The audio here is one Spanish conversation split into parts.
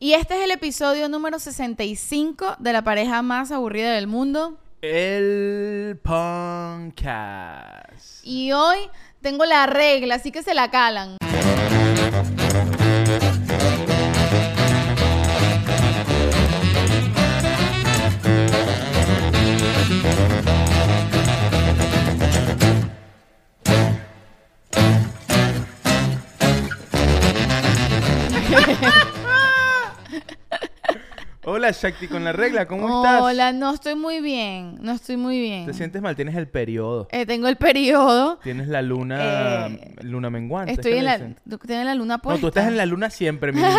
Y este es el episodio número 65 de la pareja más aburrida del mundo. El podcast. Y hoy tengo la regla, así que se la calan. Hola Shakti con la regla, ¿cómo estás? Hola, no estoy muy bien, no estoy muy bien. ¿Te sientes mal? Tienes el periodo. Eh, tengo el periodo. Tienes la luna Eh, luna menguante. Estoy ¿es que en la, tienes la luna puesta. No, tú estás en la luna siempre, mi niña.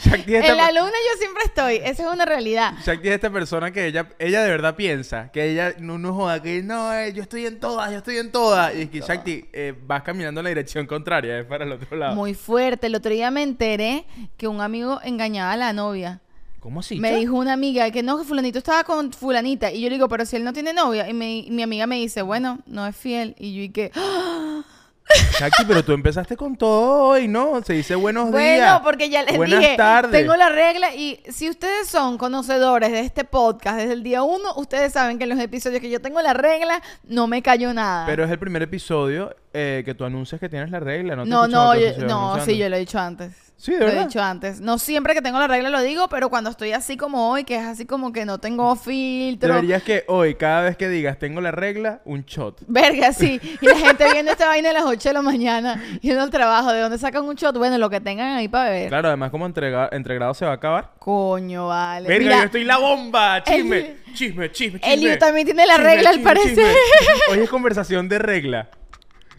Shakti es, En esta, la luna yo siempre estoy, esa es una realidad. Shakti es esta persona que ella, ella de verdad piensa, que ella no, no joda, que no, eh, yo estoy en todas, yo estoy en todas. Y es que Shakti, eh, vas caminando en la dirección contraria, es para el otro lado. Muy fuerte. El otro día me enteré que un amigo engañaba a la novia. ¿Cómo así? Me dijo una amiga que no, que fulanito estaba con fulanita. Y yo le digo, pero si él no tiene novia. Y me- mi amiga me dice, bueno, no es fiel. Y yo y que, ¡Ah! Shakti, pero tú empezaste con todo hoy, ¿no? Se dice buenos bueno, días. porque ya les Buenas dije, tardes. tengo la regla. Y si ustedes son conocedores de este podcast desde el día uno, ustedes saben que en los episodios que yo tengo la regla, no me cayó nada. Pero es el primer episodio eh, que tú anuncias que tienes la regla, ¿no? te no, no, yo- no, sí, yo lo he dicho antes. Sí, de Lo he verdad. dicho antes. No siempre que tengo la regla lo digo, pero cuando estoy así como hoy, que es así como que no tengo filtro. Deberías que hoy, cada vez que digas tengo la regla, un shot. Verga, sí. Y la gente viendo esta vaina a las 8 de la mañana, yendo al trabajo, ¿de dónde sacan un shot? Bueno, lo que tengan ahí para beber. Claro, además como entrega, entregrado se va a acabar. Coño, vale. Verga, Mira, yo estoy la bomba. Chisme, el- chisme, chisme, chisme. Eliu también tiene la Chisme, regla, al parecer. Hoy es conversación de regla.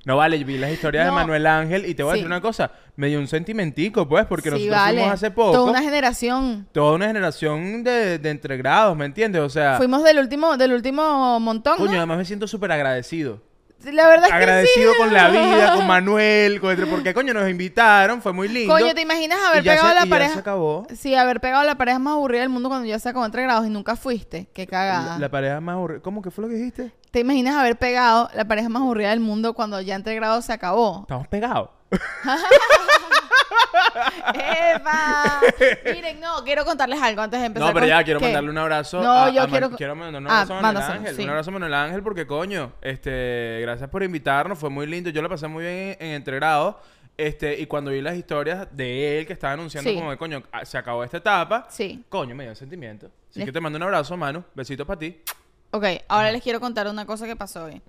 No vale, vi las historias No. de Manuel Ángel y te voy a Sí. decir una cosa. Me dio un sentimentico, pues, porque sí, nosotros vale. fuimos hace poco. Toda una generación. Toda una generación de, de entregrados, ¿me entiendes? O sea, Fuimos del último, del último montón, ¿no? coño, además me siento súper agradecido. La verdad es que agradecido sí. con la vida, con Manuel, con porque coño nos invitaron, fue muy lindo. Coño, ¿te imaginas haber Y pegado se- la y ya pareja? se acabó. Sí, haber pegado la pareja más aburrida del mundo cuando ya se acabó entre grados y nunca fuiste. Qué cagada. La, la pareja más aburrida. ¿Cómo que fue lo que dijiste? ¿Te imaginas haber pegado la pareja más aburrida del mundo cuando ya entre grados se acabó? Estamos pegados. ¡Eva! Miren, no, quiero contarles algo antes de empezar. No, pero con- ya quiero ¿qué? mandarle un abrazo. No, a- yo a Man- quiero- mandar un Ah, abrazo a Manuel Ángel. sí. Un abrazo a Manuel Ángel porque coño, este, gracias por invitarnos, fue muy lindo. Yo la pasé muy bien en, en Entregrado. Este, y cuando vi las historias de él que estaba anunciando Sí. como de coño, ah, se acabó esta etapa. Sí. Coño, me dio sentimiento. Así Les- que te mando un abrazo, Manu. Besitos para ti. Ok, ahora les quiero contar una cosa que pasó hoy.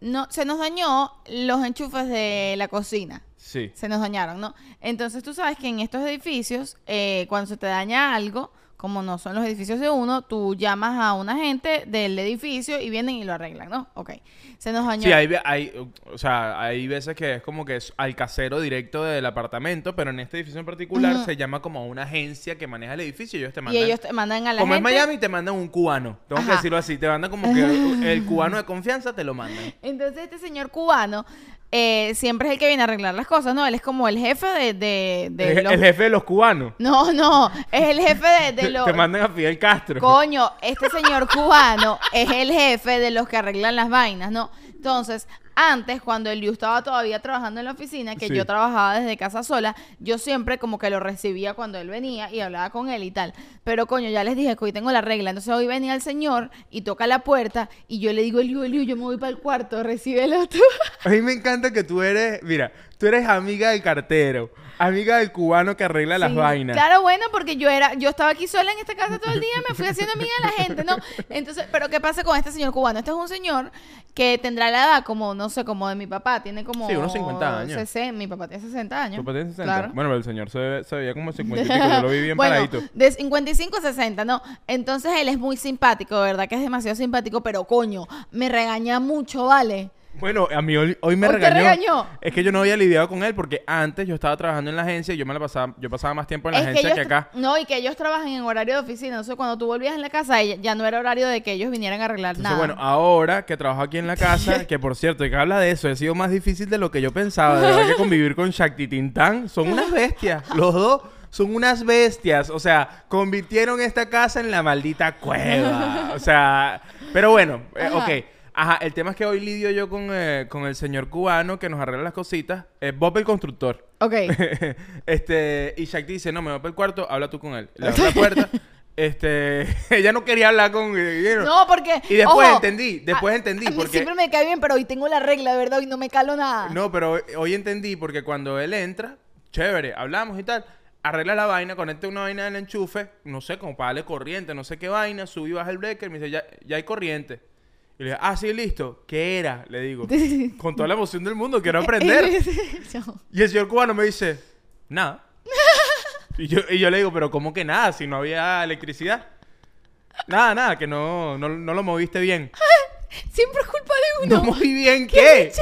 No, se nos dañó los enchufes de la cocina. Sí. Se nos dañaron, ¿no? Entonces tú sabes que en estos edificios, eh, cuando se te daña algo, como no son los edificios de uno, tú llamas a una gente del edificio y vienen y lo arreglan, ¿no? Ok. Se nos dañó. Sí, hay, hay, o sea, hay veces que es como que es al casero directo del apartamento, pero en este edificio en particular se llama como una agencia que maneja el edificio y ellos te y mandan. ellos te mandan a la como gente. es Miami, te mandan un cubano. Tengo que decirlo así. Te mandan como que el, el cubano de confianza te lo mandan. Entonces este señor cubano eh, siempre es el que viene a arreglar las cosas, ¿no? Él es como el jefe de... de, de el, los- el jefe de los cubanos. No, no, es el jefe de, los... Te mandan a Fidel Castro. Coño, este señor cubano es el jefe de los que arreglan las vainas, ¿no? Entonces, antes, cuando el Liu estaba todavía trabajando en la oficina, que Sí. yo trabajaba desde casa sola, yo siempre como que lo recibía cuando él venía y hablaba con él y tal. Pero coño, ya les dije que hoy tengo la regla. Entonces hoy venía el señor y toca la puerta y yo le digo, Liu, Liu, yo me voy para el cuarto, recíbelo tú. A mí me encanta que tú eres, mira, tú eres amiga del cartero, amiga del cubano que arregla las vainas. Claro, bueno, porque yo era, yo estaba aquí sola en esta casa todo el día, me fui haciendo amiga de la gente, ¿no? Entonces, pero ¿qué pasa con este señor cubano? Este es un señor que tendrá la edad como, no sé, como de mi papá, tiene como... Sí, unos 50 años. 60, mi papá tiene 60 años. ¿Tu papá tiene 60? Claro. Bueno, pero el señor se, ve- se veía como 50 y pico, yo lo vi bien bueno, paradito. de 55 a 60, ¿no? Entonces él es muy simpático, verdad que es demasiado simpático, pero coño, me regaña mucho, ¿vale? Bueno, a mí hoy, hoy me ¿Hoy te regañó. regañó? Es que yo no había lidiado con él porque antes yo estaba trabajando en la agencia y yo me la pasaba, yo pasaba más tiempo en la es agencia que, acá. No, y que ellos trabajan en horario de oficina. Entonces, cuando tú volvías en la casa, ella- ya no era horario de que ellos vinieran a arreglar Entonces, nada. bueno, ahora que trabajo aquí en la casa, que por cierto, y que habla de eso, ha sido más difícil de lo que yo pensaba. De verdad que convivir con Shakti Tintán son unas bestias. Los dos son unas bestias. O sea, convirtieron esta casa en la maldita cueva. O sea, pero bueno, eh, ok. Ajá, el tema es que hoy lidio yo con, eh, con el señor cubano que nos arregla las cositas. Es Bob el constructor. Ok. este, y Shakti dice, no, me voy para el cuarto, habla tú con él. Le abre la puerta. este, ella no quería hablar con... eh, No, porque. Y después ojo, entendí, después a- entendí, a mí porque- Siempre me cae bien, pero hoy tengo la regla, de verdad, y no me calo nada. No, pero hoy- hoy entendí porque cuando él entra, chévere, hablamos y tal, arregla la vaina, conecta una vaina del enchufe, no sé, como para darle corriente, no sé qué vaina, subí, baja el breaker, me dice, ya, ya hay corriente. Y le dije, ah, sí, listo. ¿Qué era? Le digo. Con toda la emoción del mundo, quiero aprender. Y el señor cubano me dice, nada. Y yo, y yo le digo, pero ¿cómo que nada? Si no había electricidad. Nada, nada, que no, no, no lo moviste bien. Siempre es culpa de uno. ¿No moví bien qué?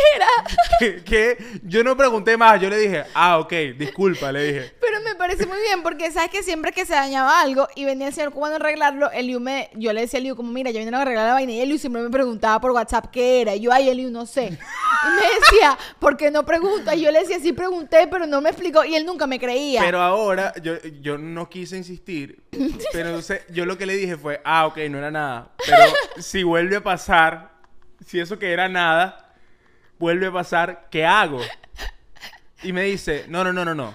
Que, que yo no pregunté más, yo le dije, ah, ok, disculpa, le dije. Pero me parece muy bien porque sabes que siempre que se dañaba algo y venía el señor cubano a arreglarlo, Eliu me, yo le decía a Eliu como, mira, ya vinieron a arreglar la vaina y Eliu siempre me preguntaba por WhatsApp qué era. Y yo, ay, Eliu, no sé. Y me decía, ¿por qué no pregunta? Y yo le decía, sí pregunté, pero no me explicó y él nunca me creía. Pero ahora, yo, yo no quise insistir, pero entonces yo lo que le dije fue, ah, ok, no era nada. Pero si vuelve a pasar, si eso que era nada, vuelve a pasar, ¿qué hago? Y me dice, no, no, no, no, no.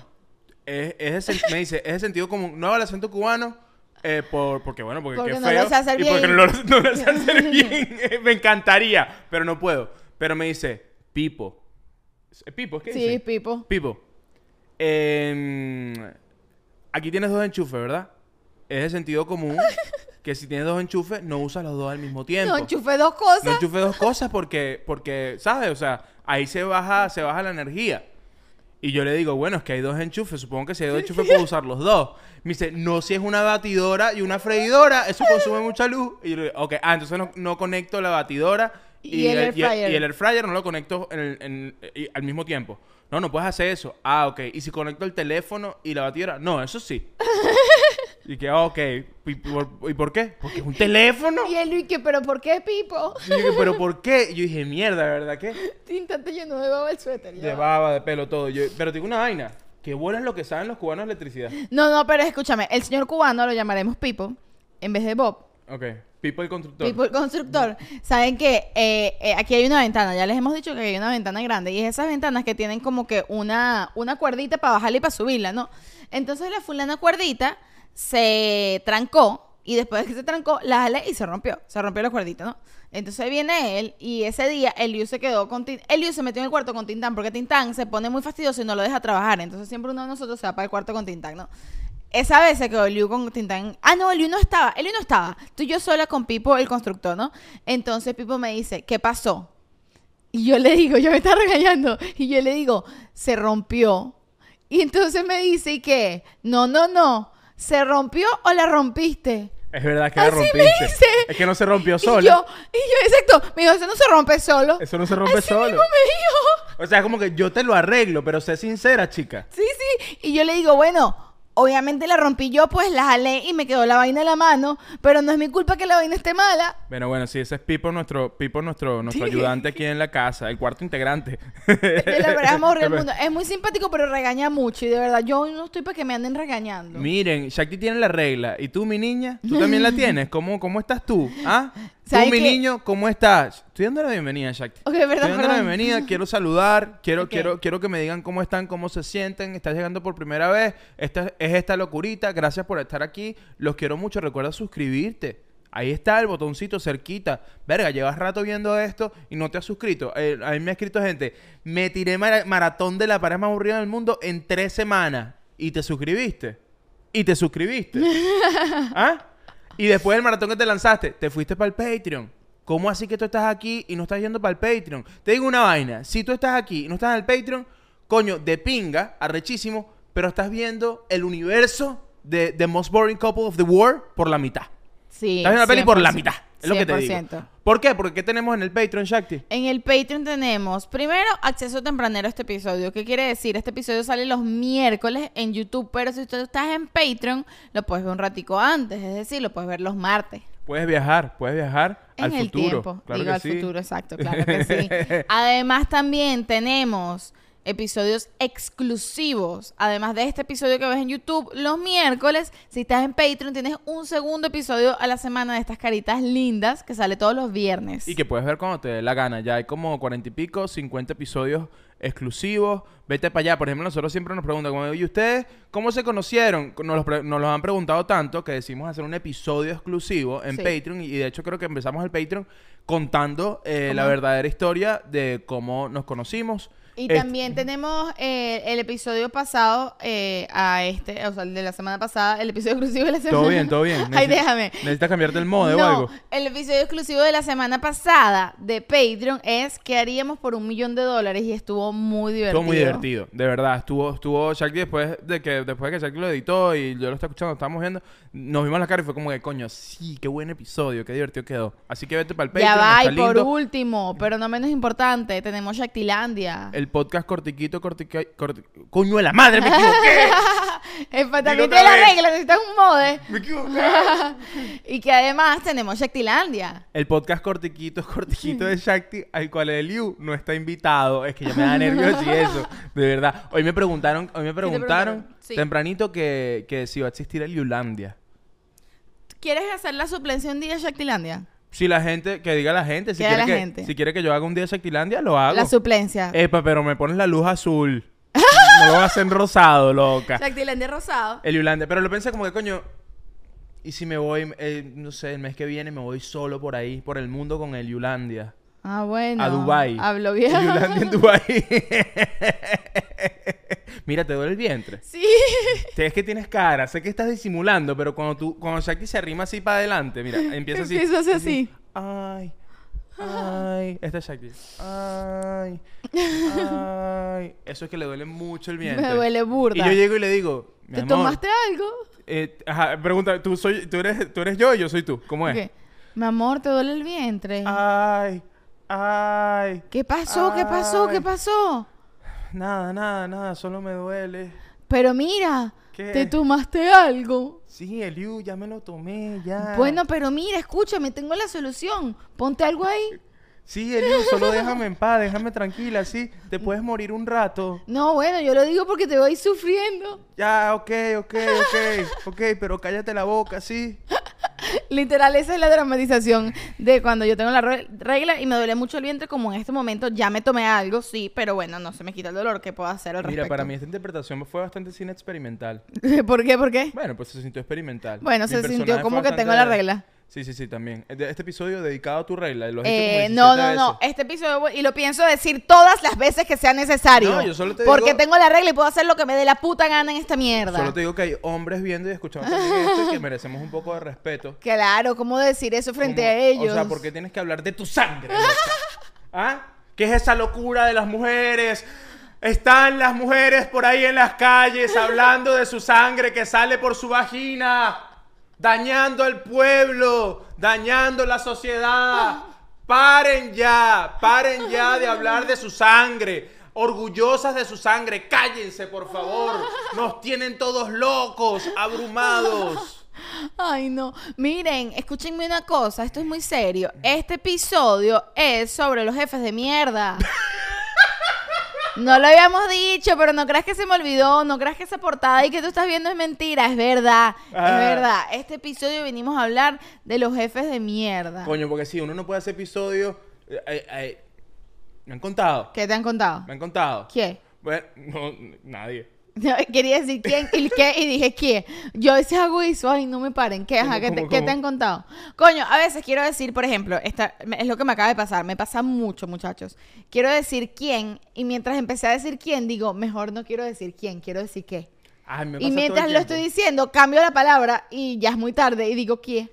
Es, es me dice, es de sentido común. No al acento cubano, eh, por, porque bueno, porque, Porque qué no feo. lo sé hacer y porque no lo, no lo sé hacer bien. me encantaría, pero no puedo. Pero me dice, Pipo. ¿Es Pipo? ¿Es que sí, dice? Pipo. Pipo, em, aquí tienes dos enchufes, ¿verdad? Es de sentido común que si tienes dos enchufes, no usas los dos al mismo tiempo. No enchufé dos cosas. No enchufes dos cosas porque, porque, ¿sabes? O sea, ahí se baja, se baja la energía. Y yo le digo, bueno, es que hay dos enchufes. Supongo que si hay dos enchufes puedo usar los dos. Me dice, no, si es una batidora y una freidora, eso consume mucha luz. Y yo le digo, ok, ah, entonces no, no conecto la batidora Y el air y el- y el air fryer no lo conecto en el- en- al mismo tiempo. No, no puedes hacer eso. Ah, ok. ¿Y si conecto el teléfono y la batidora? No, eso sí. y que, ah, ok. ¿Y por, ¿Y por qué? Porque es un teléfono. Y él, y que, ¿pero por qué Pipo? Y yo dije, ¿pero por qué? Y yo dije, mierda, ¿verdad qué? Tinta te llenó de baba el suéter. ya De baba, de pelo, todo. Yo, pero te digo una vaina. Que es lo que saben los cubanos de electricidad. No, no, pero escúchame, el señor cubano lo llamaremos Pipo en vez de Bob. Ok. Pipo el constructor. Pipo el constructor. Saben que eh, eh, aquí hay una ventana, ya les hemos dicho que hay una ventana grande y es esas ventanas que tienen como que una, una cuerdita para bajarla y para subirla, ¿no? Entonces la fulana cuerdita se trancó y después de que se trancó, la jalé y se rompió. Se rompió la cuerdita, ¿no? Entonces viene él y ese día Eliu se quedó con Tintán. Eliu se metió en el cuarto con Tintán porque Tintán se pone muy fastidioso y no lo deja trabajar. Entonces siempre uno de nosotros se va para el cuarto con Tintán, ¿no? Esa vez se quedó Eliu con Tintán. Ah, no, Eliu no estaba. Eliu no estaba. Tú y yo sola con Pipo, el constructor, ¿no? Entonces Pipo me dice, ¿qué pasó? Y yo le digo, yo me está regañando. Y yo le digo, se rompió. Y entonces me dice, ¿y qué? No, no, no. ¿Se rompió o la rompiste? Es verdad que la me rompiste. dice. Es que no se rompió Y sola. yo, y yo, exacto. Me dijo, eso no se rompe solo. Eso no se rompe Así solo. mismo me dijo. O sea, es como que yo te lo arreglo, pero sé sincera, chica. Sí, sí. Y yo le digo, bueno, obviamente la rompí yo, pues la jalé y me quedó la vaina en la mano, pero no es mi culpa que la vaina esté mala. Bueno, bueno, sí, ese es Pipo, nuestro, Pipo, nuestro, nuestro ayudante aquí en la casa, el cuarto integrante. De la verdad, amor del mundo. Es muy simpático, pero regaña mucho. Y de verdad, yo no estoy para que me anden regañando. Miren, Shakti tiene la regla. ¿Y tú, mi niña? ¿Tú también la tienes? ¿Cómo, cómo estás tú? ¿Ah? Tú, ¿Sabes mi niño, ¿cómo estás? Estoy dando la bienvenida, Shakti. Ok, perdón, Estoy dando la bienvenida. Quiero saludar. Quiero, quiero, quiero que me digan cómo están, cómo se sienten. Estás llegando por primera vez. Esta es esta locurita. Gracias por estar aquí. Los quiero mucho. Recuerda suscribirte. Ahí está el botoncito cerquita. Verga, llevas rato viendo esto y no te has suscrito. Eh, a mí me ha escrito gente. Me tiré mara- maratón de la pared más aburrida del mundo en tres semanas. ¿Y te suscribiste? ¿Y te suscribiste? ¿Ah? Y después del maratón que te lanzaste, te fuiste para el Patreon. ¿Cómo así que tú estás aquí y no estás yendo para el Patreon? Te digo una vaina. Si tú estás aquí y no estás en el Patreon, coño, de pinga, arrechísimo, pero estás viendo el universo de The Most Boring Couple of the World por la mitad. Sí. Estás viendo la peli por la 100%. mitad. Es lo que te digo. 100%. ¿Por qué? Porque ¿qué tenemos en el Patreon, Shakti? En el Patreon tenemos, primero, acceso tempranero a este episodio. ¿Qué quiere decir? Este episodio sale los miércoles en YouTube, pero si tú estás en Patreon, lo puedes ver un ratico antes, es decir, lo puedes ver los martes. Puedes viajar, puedes viajar En al el futuro. tiempo. Claro Digo, que al sí. futuro, exacto, claro que sí. Además, también tenemos episodios exclusivos. Además de este episodio que ves en YouTube los miércoles, si estás en Patreon tienes un segundo episodio a la semana de estas caritas lindas que sale todos los viernes. Y que puedes ver cuando te dé la gana. Ya hay como cuarenta y pico, 50 episodios exclusivos. Vete para allá. Por ejemplo, nosotros siempre nos preguntan, como, ¿y ustedes cómo se conocieron? Nos los, pre- nos los han preguntado tanto que decimos hacer un episodio exclusivo en Sí. Patreon. Y de hecho creo que empezamos el Patreon contando eh, la verdadera historia de cómo nos conocimos. Y Este- también tenemos eh, el episodio pasado eh, a este, o sea, el de la semana pasada, el episodio exclusivo de la semana. Todo bien, todo bien. Ay, déjame. ¿Necesitas cambiarte el mode o no, algo? el episodio exclusivo de la semana pasada de Patreon es ¿Qué haríamos por un millón de dólares? Y estuvo muy divertido. Estuvo muy divertido, de verdad. Estuvo, estuvo Shakti después de que después de que Shakti lo editó y yo lo estaba escuchando, estábamos viendo, nos vimos la cara y fue como que, coño, sí, qué buen episodio, qué divertido quedó. Así que vete para el Patreon, Ya va, y por lindo. último, pero no menos importante, tenemos Shaktilandia. El podcast cortiquito, cortica, corti- coño de la madre, me equivoqué. También la vez. regla, necesitas un mode. me equivoqué. y que además tenemos Shaktilandia. El podcast cortiquito, cortiquito de Shakti, al cual el Liu no está invitado. Es que ya me da nervios y eso, de verdad. Hoy me preguntaron, hoy me preguntaron? Sí. tempranito que, que si iba a existir el Liulandia. ¿Quieres hacer la suplencia un día Shaktilandia? Si la gente, que diga la gente, si quiere la que, gente. si quiere que yo haga un día de Shaktilandia, lo hago. La suplencia. Epa, pero me pones la luz azul. no lo vas en rosado, loca. Shaktilandia rosado. El Yulanda. Pero lo pensé como que, coño, y si me voy, eh, no sé, el mes que viene me voy solo por ahí, por el mundo con el Yulandia. Ah, bueno. A Dubai. Hablo bien. Yulandia en Dubai. Mira, te duele el vientre. Sí. Es que tienes cara, sé que estás disimulando, pero cuando tú, cuando Shakti se arrima así para adelante, mira, empieza así. Empieza así. Ay, ay, esta es Shakti. Ay, ay. Eso es que le duele mucho el vientre. Me duele burda. Y yo llego y le digo, mi ¿Te amor, tomaste algo? eh, ajá, pregunta, ¿tú, soy, tú, eres, ¿tú eres yo o yo soy tú? ¿Cómo es? Ok. Mi amor, ¿te duele el vientre? Ay, ay. ¿Qué pasó? ¿Qué pasó? ¿Qué pasó? Nada, nada, nada, solo me duele. Pero mira, ¿Qué? ¿te tomaste algo? Sí, Eliu, ya me lo tomé, ya. Bueno, pero mira, escúchame, tengo la solución. Ponte algo ahí. Sí, Eliu, solo déjame en paz, déjame tranquila, sí. Te puedes morir un rato. No, bueno, yo lo digo porque te voy sufriendo. Ya, ok, ok, ok, ok, pero cállate la boca, sí. Literal, esa es la dramatización de cuando yo tengo la re- regla y me duele mucho el vientre, como en este momento ya me tomé algo, sí, pero bueno, no se me quita el dolor. ¿Qué puedo hacer al Mira, respecto? para mí esta interpretación fue bastante cine experimental. ¿Por qué? ¿Por qué? Bueno, pues se sintió experimental. Bueno, Mi se sintió como que tengo la regla. Sí, sí, sí, también. Este episodio dedicado a tu regla. Lo has dicho Eh, como no, 17 no, no. Este episodio, y lo pienso decir todas las veces que sea necesario. No, yo solo te Porque digo- tengo la regla y puedo hacer lo que me dé la puta gana en esta mierda. Solo te digo que hay hombres viendo y escuchando esto que merecemos un poco de respeto. Claro, ¿cómo decir eso frente a ellos? O sea, ¿por qué tienes que hablar de tu sangre? ¿Ah? ¿Qué es esa locura de las mujeres? Están las mujeres por ahí en las calles hablando de su sangre que sale por su vagina, dañando al pueblo, dañando la sociedad. Paren ya, paren ya de hablar de su sangre. Orgullosas de su sangre, cállense por favor. Nos tienen todos locos, abrumados. Ay, no. Miren, escúchenme una cosa, esto es muy serio. Este episodio es sobre los jefes de mierda. No lo habíamos dicho, pero no creas que se me olvidó, no creas que esa portada y que tú estás viendo es mentira, es verdad, Ah. es verdad. Este episodio venimos a hablar de los jefes de mierda. Coño, porque si uno no puede hacer episodio. eh, eh, eh, me han contado. ¿Qué te han contado? Me han contado. ¿Quién? Bueno, no, nadie. No, quería decir quién y qué y dije quién. Yo a veces hago eso, ay, no me paren. ¿Qué, ajá, ¿Cómo, ¿qué, te, cómo, qué cómo? te han contado? Coño, a veces quiero decir, por ejemplo, esta, es lo que me acaba de pasar, me pasa mucho, muchachos. Quiero decir quién y mientras empecé a decir quién, digo, mejor no quiero decir quién, quiero decir qué. Ay, me pasa Y todo mientras el lo estoy diciendo, cambio la palabra y ya es muy tarde y digo quién.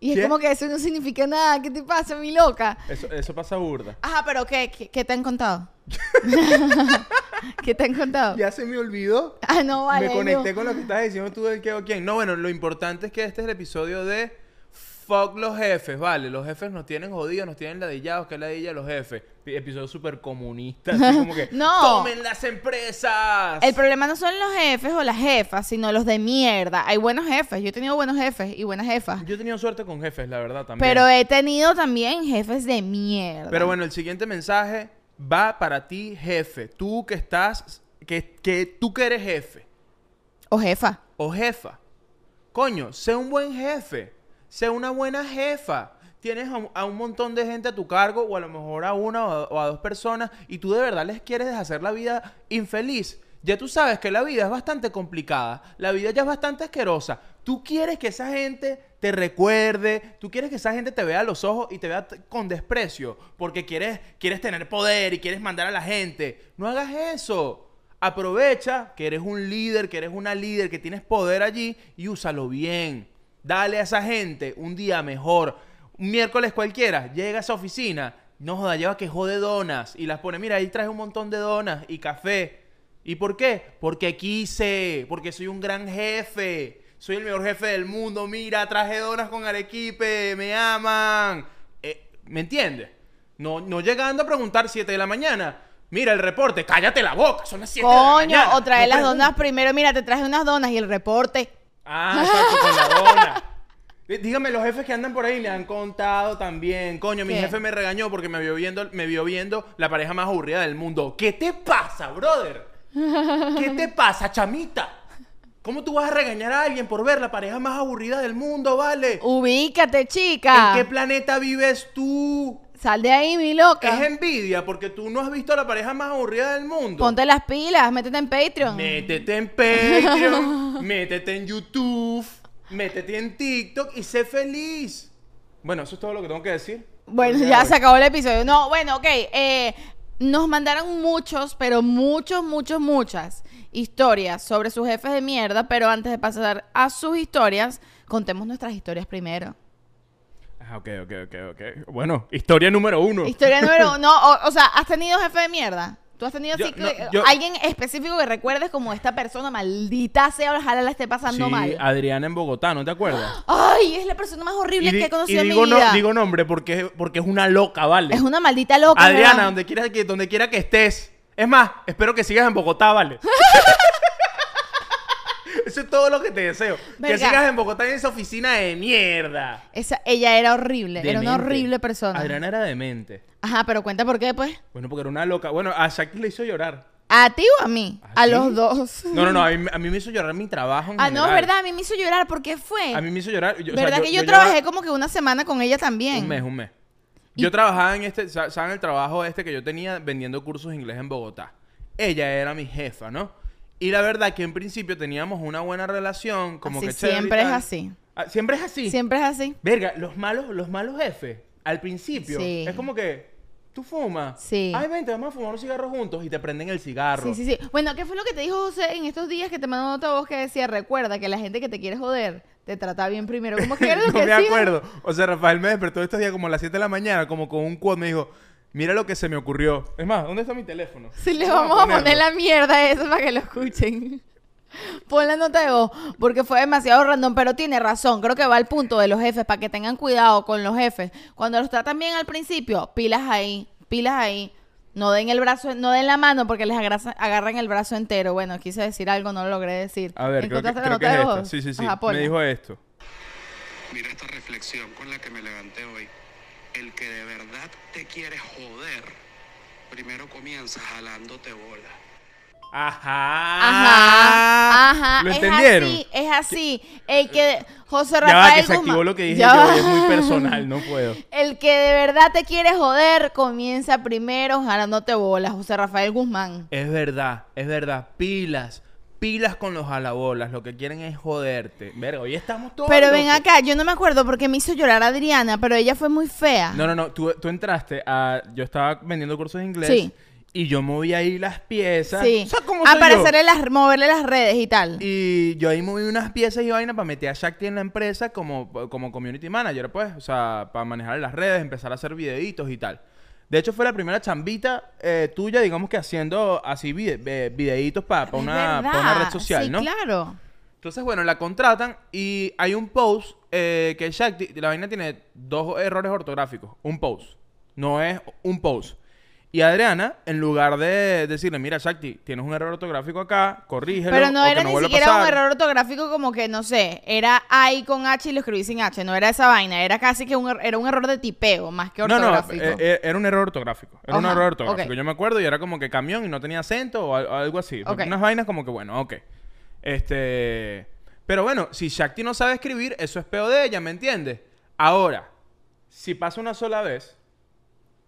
Y es ¿Qué? como que eso no significa nada. ¿Qué te pasa, mi loca? Eso, eso pasa burda. Ajá, pero ¿qué, qué, qué te han contado? ¿Qué te han contado? Ya se me olvidó. Ah, no, vale. me no. conecté con lo que estabas diciendo tú del qué o quién. No, bueno, lo importante es que este es el episodio de Fuck los jefes, vale. Los jefes nos tienen jodidos, nos tienen ladillados, que ladilla los jefes. Pi- Episodio súper comunista, así como que No. ¡Tomen las empresas! El problema no son los jefes o las jefas, sino los de mierda. Hay buenos jefes. Yo he tenido buenos jefes y buenas jefas. Yo he tenido suerte con jefes, la verdad, también. Pero he tenido también jefes de mierda. Pero bueno, el siguiente mensaje va para ti, jefe. Tú que estás, que, que tú que eres jefe O jefa. o jefa. Coño, sé un buen jefe. Sé una buena jefa. Tienes a, un- a un montón de gente a tu cargo, o a lo mejor a una o a, o a dos personas, y tú de verdad les quieres hacer la vida infeliz. Ya tú sabes que la vida es bastante complicada. La vida ya es bastante asquerosa. Tú quieres que esa gente te recuerde, tú quieres que esa gente te vea a los ojos y te vea con desprecio, porque quieres, quieres tener poder y quieres mandar a la gente. No hagas eso. Aprovecha que eres un líder, que eres una líder, que tienes poder allí y úsalo bien. Dale a esa gente un día mejor. Un miércoles cualquiera, llega a esa oficina, no joda, lleva que jode donas y las pone, mira, ahí traes un montón de donas y café. ¿Y por qué? Porque quise, porque soy un gran jefe, soy el mejor jefe del mundo, mira, traje donas con arequipe, me aman. Eh, ¿Me entiendes? No, no llegando a preguntar 7 de la mañana. Mira el reporte, cállate la boca, son las 7 de la Coño, mañana. o trae No las donas primero. Mira, te traje unas donas y el reporte. Ah, exacto, con la dona. Dí- Dígame, los jefes que andan por ahí me han contado también. Coño, mi ¿Qué? jefe me regañó porque me vio viendo, me vio viendo la pareja más aburrida del mundo. ¿Qué te pasa, brother? ¿Qué te pasa, chamita? ¿Cómo tú vas a regañar a alguien por ver la pareja más aburrida del mundo, vale? Ubícate, chica. ¿En qué planeta vives tú? Sal de ahí, mi loca. Es envidia porque tú no has visto la pareja más aburrida del mundo. Ponte las pilas, métete en Patreon. Métete en Patreon, métete en YouTube, métete en TikTok y sé feliz. Bueno, eso es todo lo que tengo que decir. Bueno, ya se acabó el episodio. No, bueno, ok. eh, nos mandaron muchos, pero muchos, muchos, muchas historias sobre sus jefes de mierda. Pero antes de pasar a sus historias, contemos nuestras historias primero. Ah, ok, ok, ok, ok. Bueno, historia número uno. Historia número uno. O, o sea, ¿has tenido jefe de mierda? ¿Tú has tenido Yo- así que- yo- alguien específico que recuerdes como esta persona maldita sea, ojalá la esté pasando sí, mal? Adriana en Bogotá, ¿no te acuerdas? Ay, es la persona más horrible que he conocido en digo, mi no- vida. digo nombre porque, porque es una loca, ¿vale? es una maldita loca. Adriana, ¿verdad? donde quiera, que, donde quiera que estés. Es más, espero que sigas en Bogotá, ¿vale? Eso es todo lo que te deseo. Que sigas en Bogotá en esa oficina de mierda. Esa, ella era horrible, era una horrible persona. Adriana era demente. Ajá, pero cuenta por qué, pues. Bueno, porque era una loca. Bueno, a Shakti le hizo llorar. ¿A ti o a mí? ¿A los dos. No, no, no. A mí, a mí me hizo llorar mi trabajo en Ah, no, es verdad, a mí me hizo llorar. ¿Por qué fue? A mí me hizo llorar. yo- o sea, ¿Verdad que yo, trabajé como que una semana con ella también? Un mes, un mes. Y- Yo trabajaba en este, sa- ¿saben el trabajo este que yo tenía vendiendo cursos de inglés en Bogotá? Ella era mi jefa, ¿no? Y la verdad que en principio teníamos una buena relación, como Así que siempre es así. Ah, Siempre es así. Siempre es así. Verga, los malos, los malos jefes, al principio, Sí. es como que tú fumas. Sí. Ay, vente, vamos a fumar un cigarro juntos y te prenden el cigarro. Sí, sí, sí. Bueno, ¿qué fue lo que te dijo José en estos días que te mandó otra voz que decía, recuerda que la gente que te quiere joder te trata bien primero? ¿Cómo que era lo no que me decía? acuerdo. O sea, Rafael me despertó estos días como a las 7 de la mañana, como con un quote, me dijo, mira lo que se me ocurrió. Es más, ¿dónde está mi teléfono? Sí, le vamos a poner la mierda eso para que lo escuchen. Pon la nota de voz, porque fue demasiado random, pero tiene razón. Creo que va al punto de los jefes, para que tengan cuidado con los jefes. Cuando los tratan bien al principio, pilas ahí, pilas ahí. No den el brazo, no den la mano porque les agarra- agarran el brazo entero. Bueno, quise decir algo, no lo logré decir. A ver, creo que, ¿Encontraste la creo que es de esta. Sí, sí, sí. Ajá, me dijo esto. Mira esta reflexión con la que me levanté hoy. El que de verdad te quiere joder, primero comienza jalándote bola. Ajá. Ajá, ajá. ¿Lo es entendieron? así, es así. El que José Ya Rafael va, que se Guzmán- lo que dije Ya yo va. es muy personal, no puedo. El que de verdad te quiere joder comienza primero jalándote bolas, José Rafael Guzmán. Es verdad, es verdad. Pilas. Pilas con los jalabolas. Lo que quieren es joderte. Verga, hoy estamos todos. Pero ven locos. acá, yo no me acuerdo porque me hizo llorar Adriana, pero ella fue muy fea. No, no, no. Tú, tú entraste a. Yo estaba vendiendo cursos de inglés. Sí. Y yo moví ahí las piezas. Sí. O sea, ¿cómo soy para yo? hacerle las, moverle las redes y tal. Y yo ahí moví unas piezas y vaina para meter a Shakti en la empresa como, como community manager, pues. O sea, para manejar las redes, empezar a hacer videitos y tal. De hecho, fue la primera chambita eh, tuya, digamos que haciendo así vide- eh, videitos para una, pa' una red social, sí, ¿no? claro. Entonces, bueno, la contratan y hay un post eh, que Shakti, la vaina tiene dos errores ortográficos. Un post. No es un post. Y Adriana, en lugar de decirle, mira, Shakti, tienes un error ortográfico acá, corrígelo. Pero no o que era ni siquiera un pasar". error ortográfico como que, no sé, era I con H y lo escribí sin H. No era esa vaina, era casi que un, er- era un error de tipeo más que No, no, ortográfico. eh, eh, era un error ortográfico. Era un error ortográfico. Yo me acuerdo y era como que camión y no tenía acento o, al- o algo así. Ok. Unas vainas como que, bueno, ok. Este. Pero bueno, si Shakti no sabe escribir, eso es peo de ella, ¿me entiendes? Ahora, si pasa una sola vez,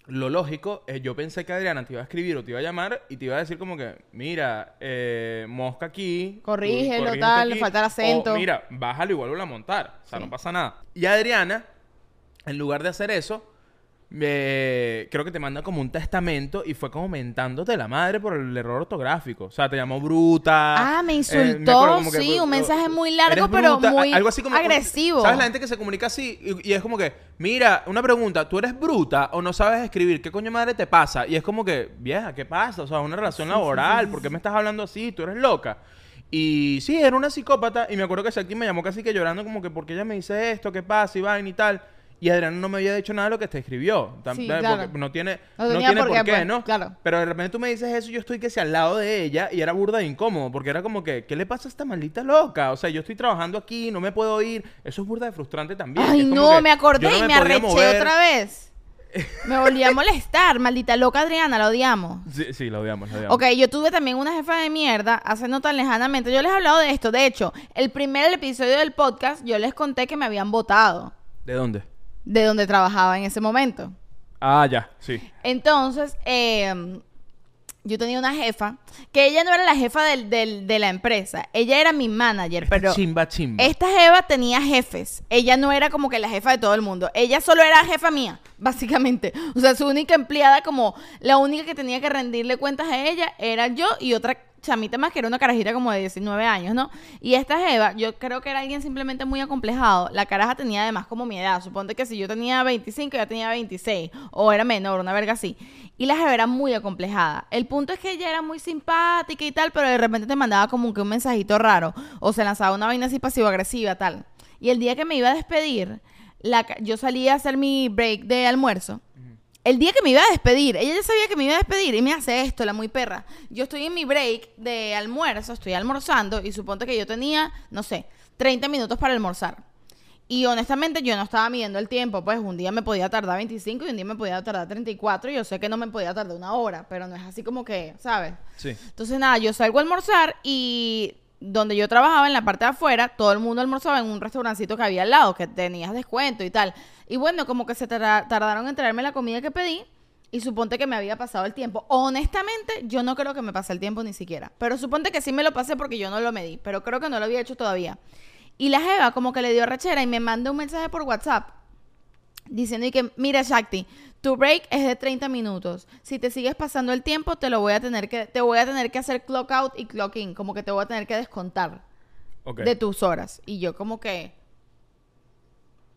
lo lógico es yo pensé que Adriana te iba a escribir o te iba a llamar y te iba a decir como que, mira, eh, mosca aquí. Corrígelo, tal, le falta el acento. O, mira, bájalo y vuelvo a montar. O sea, Sí. no pasa nada. Y Adriana, en lugar de hacer eso, me- creo que te manda como un testamento y fue como mentándote la madre por el error ortográfico. O sea, te llamó bruta. Ah, me eh, insultó, sí, un mensaje eh, muy largo, pero bruta, muy algo así como agresivo. ¿Sabes la gente que se comunica así? Y, y es como que, mira, una pregunta, ¿tú eres bruta o no sabes escribir? ¿Qué coño madre te pasa? Y es como que, vieja, ¿qué pasa? O sea, una relación laboral, ¿por qué me estás hablando así? ¿Tú eres loca? Y sí, era una psicópata. Y me acuerdo que Shakti me llamó casi que llorando, como que, ¿por qué ella me dice esto? ¿Qué pasa? Y vaina y tal. Y Adriana no me había dicho nada de lo que te escribió. Sí, eh, claro. porque no tiene, No tiene por por qué, pues, ¿no? claro. Pero de repente tú me dices eso y yo estoy que si al lado de ella y era burda de incómodo. Porque era como que, ¿qué le pasa a esta maldita loca? O sea, yo estoy trabajando aquí, no me puedo ir. Eso es burda de frustrante también. Ay, no, me acordé no y me arreché mover. otra vez. Me volví a molestar, maldita loca Adriana, la odiamos. Sí, sí, lo odiamos, lo odiamos. Ok, yo tuve también una jefa de mierda hace no tan lejanamente. Yo les he hablado de esto. De hecho, el primer episodio del podcast yo les conté que me habían votado ¿De dónde? De donde trabajaba en ese momento. Ah, ya, sí. Entonces, eh, yo tenía una jefa, que ella no era la jefa del- del- de la empresa, ella era mi manager, pero chimba, chimba. esta jefa tenía jefes, ella no era como que la jefa de todo el mundo, ella solo era jefa mía, básicamente. O sea, su única empleada, como la única que tenía que rendirle cuentas a ella, era yo y otra chamita más que era una carajita como de 19 años, ¿no? Y esta jeva, yo creo que era alguien simplemente muy acomplejado. La caraja tenía además como mi edad. Suponte que si yo tenía 25, ella tenía 26. O era menor, una verga así. Y la jeva era muy acomplejada. El punto es que ella era muy simpática y tal, pero de repente te mandaba como que un mensajito raro. O se lanzaba una vaina así pasivo-agresiva, tal. Y el día que me iba a despedir, la yo salí a hacer mi break de almuerzo. El día que me iba a despedir, ella ya sabía que me iba a despedir y me hace esto, la muy perra. Yo estoy en mi break de almuerzo, estoy almorzando y suponte que yo tenía, no sé, 30 minutos para almorzar. Y honestamente yo no estaba midiendo el tiempo, pues un día me podía tardar 25 y un día me podía tardar 34 y yo sé que no me podía tardar una hora, pero no es así como que, ¿sabes? Sí. Entonces, nada, yo salgo a almorzar y donde yo trabajaba en la parte de afuera, todo el mundo almorzaba en un restaurancito que había al lado, que tenías descuento y tal. Y bueno, como que se tarda- tardaron en traerme la comida que pedí y suponte que me había pasado el tiempo. Honestamente, yo no creo que me pase el tiempo ni siquiera. Pero suponte que sí me lo pasé porque yo no lo medí, pero creo que no lo había hecho todavía. Y la jeva como que le dio rechera y me manda un mensaje por WhatsApp diciendo y que, mira Shakti, tu break es de 30 minutos. Si te sigues pasando el tiempo, te lo voy a tener que, te voy a tener que hacer clock out y clock in, como que te voy a tener que descontar de tus horas. Y yo como que,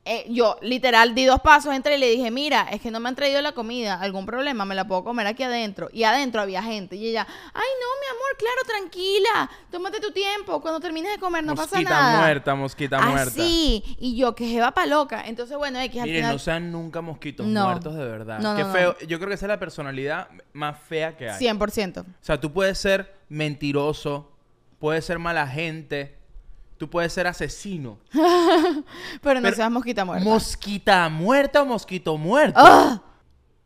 eh, yo literal di dos pasos, entré y le dije, mira, es que no me han traído la comida, algún problema, me la puedo comer aquí adentro. Y adentro había gente. Y ella, ay no, mi amor, claro, tranquila, tómate tu tiempo, cuando termines de comer no mosquita pasa nada. muerta, mosquita muerta. Así, y yo que jeva pa' loca. Entonces, bueno, X al Miren, final... no sean nunca mosquitos No. muertos de verdad. No, no, Qué no. feo. Yo creo que esa es la personalidad más fea que hay. 100%. O sea, tú puedes ser mentiroso, puedes ser mala gente, tú puedes ser asesino. Pero no Pero- seas mosquita muerta. Mosquita muerta o mosquito muerto. ¡Ah!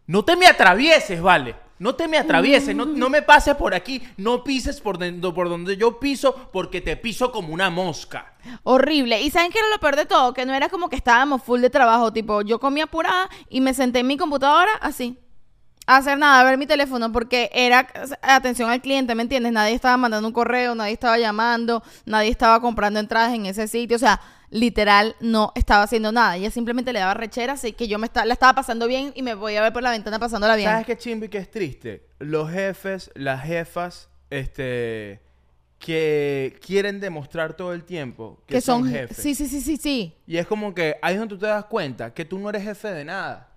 No te me atravieses, vale. No te me atravieses, no, no me pases por aquí, no pises por, dentro, por donde yo piso, porque te piso como una mosca. Horrible. ¿Y saben qué era lo peor de todo? Que no era como que estábamos full de trabajo. Tipo, yo comí apurada y me senté en mi computadora así. Hacer nada, ver mi teléfono, porque era atención al cliente, ¿me entiendes? Nadie estaba mandando un correo, nadie estaba llamando, nadie estaba comprando entradas en ese sitio. O sea, literal, no estaba haciendo nada. Ella simplemente le daba rechera, así que yo me esta- la estaba pasando bien y me voy a ver por la ventana pasándola bien. ¿Sabes qué chimbo y qué es triste? Los jefes, las jefas, este, que quieren demostrar todo el tiempo que, que son, son jefes. Sí, sí, sí, sí, sí. Y es como que ahí es donde tú te das cuenta que tú no eres jefe de nada.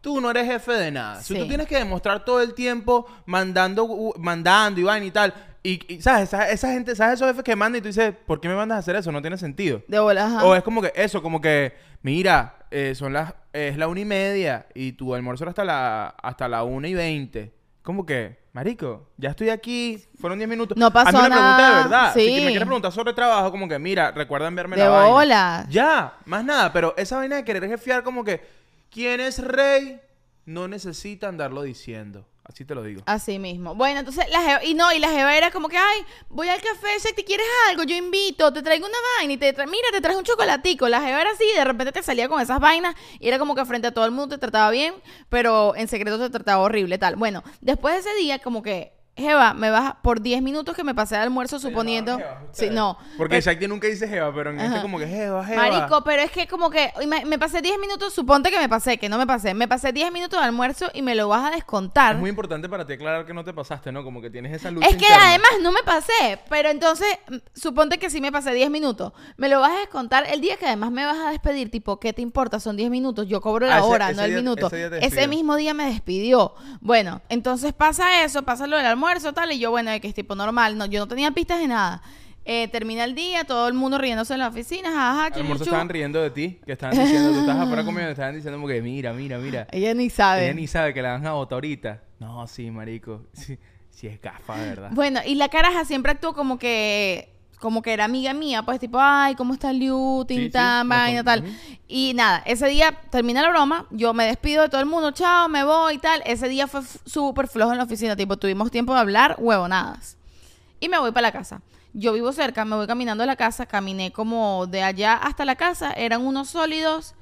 Tú no eres jefe de nada. Si tú tienes que demostrar todo el tiempo mandando, mandando y vaina y tal. Y, y, ¿sabes? Esa, esa gente, ¿sabes? Esos jefes que mandan y tú dices, ¿por qué me mandas a hacer eso? No tiene sentido. De bola, ajá. O es como que eso, como que, mira, eh, son las, es la una y media y tu almuerzo era hasta la, hasta la una y veinte. como que, marico, ya estoy aquí, fueron 10 minutos. No pasó A mí me pregunta de nada, verdad. Si sí. me quieres preguntar sobre trabajo, como que, mira, recuerda enviarme De la vaina. bola. Ya, más nada. Pero esa vaina de querer jefiar como que, ¿quién es rey? No necesita andarlo diciendo. Así te lo digo. Así mismo. Bueno, entonces la jeva, y no, y la jeva era como que, ay, voy al café, si te quieres algo, yo invito, te traigo una vaina y te tra- mira, te traes un chocolatico. La jeva era así, de repente te salía con esas vainas y era como que frente a todo el mundo te trataba bien, pero en secreto te trataba horrible, tal. Bueno, después de ese día, como que, jeva, me vas por 10 minutos que me pasé de almuerzo suponiendo... Sí, no. Porque Pero- Shakti nunca dice jeva, pero en este Ajá. como que jeva, jeva. Marico, pero es que como que me pasé 10 minutos, suponte que me pasé, que no me pasé. Me pasé 10 minutos de almuerzo y me lo vas a descontar. Es muy importante para ti aclarar que no te pasaste, ¿no? Como que tienes esa lucha Es que interna. además no me pasé, pero entonces mm, suponte que sí me pasé 10 minutos. Me lo vas a descontar el día que además me vas a despedir, tipo, ¿qué te importa? Son 10 minutos, yo cobro la Ah, hora, ese no el día- minuto. ese Ese mismo día me despidió. Bueno, entonces pasa eso, pasa lo del almuerzo, tal, y yo, bueno, que es tipo normal, no, yo no tenía pistas de nada. Eh, termina el día, todo el mundo riéndose en la oficina, jaja, A lo mejor se chuchuchu. estaban riendo de ti, que estaban diciendo, tú estás afuera comiendo, estaban diciendo como que, mira, mira, mira. Ella ni sabe. Ella ni sabe que la van a votar ahorita. No, sí, marico. Sí, sí es gafa, de verdad. Bueno, y la caraja siempre actuó como que como que era amiga mía, pues tipo, ay, ¿cómo está Liu? Sí, Tin, sí, tan, nos vaina, tal. Y nada, ese día termina la broma, yo me despido de todo el mundo, chao, me voy y tal. Ese día fue súper flojo en la oficina, tipo, tuvimos tiempo de hablar, huevonadas. Y me voy para la casa. Yo vivo cerca, me voy caminando a la casa, caminé como de allá hasta la casa, eran unos sólidos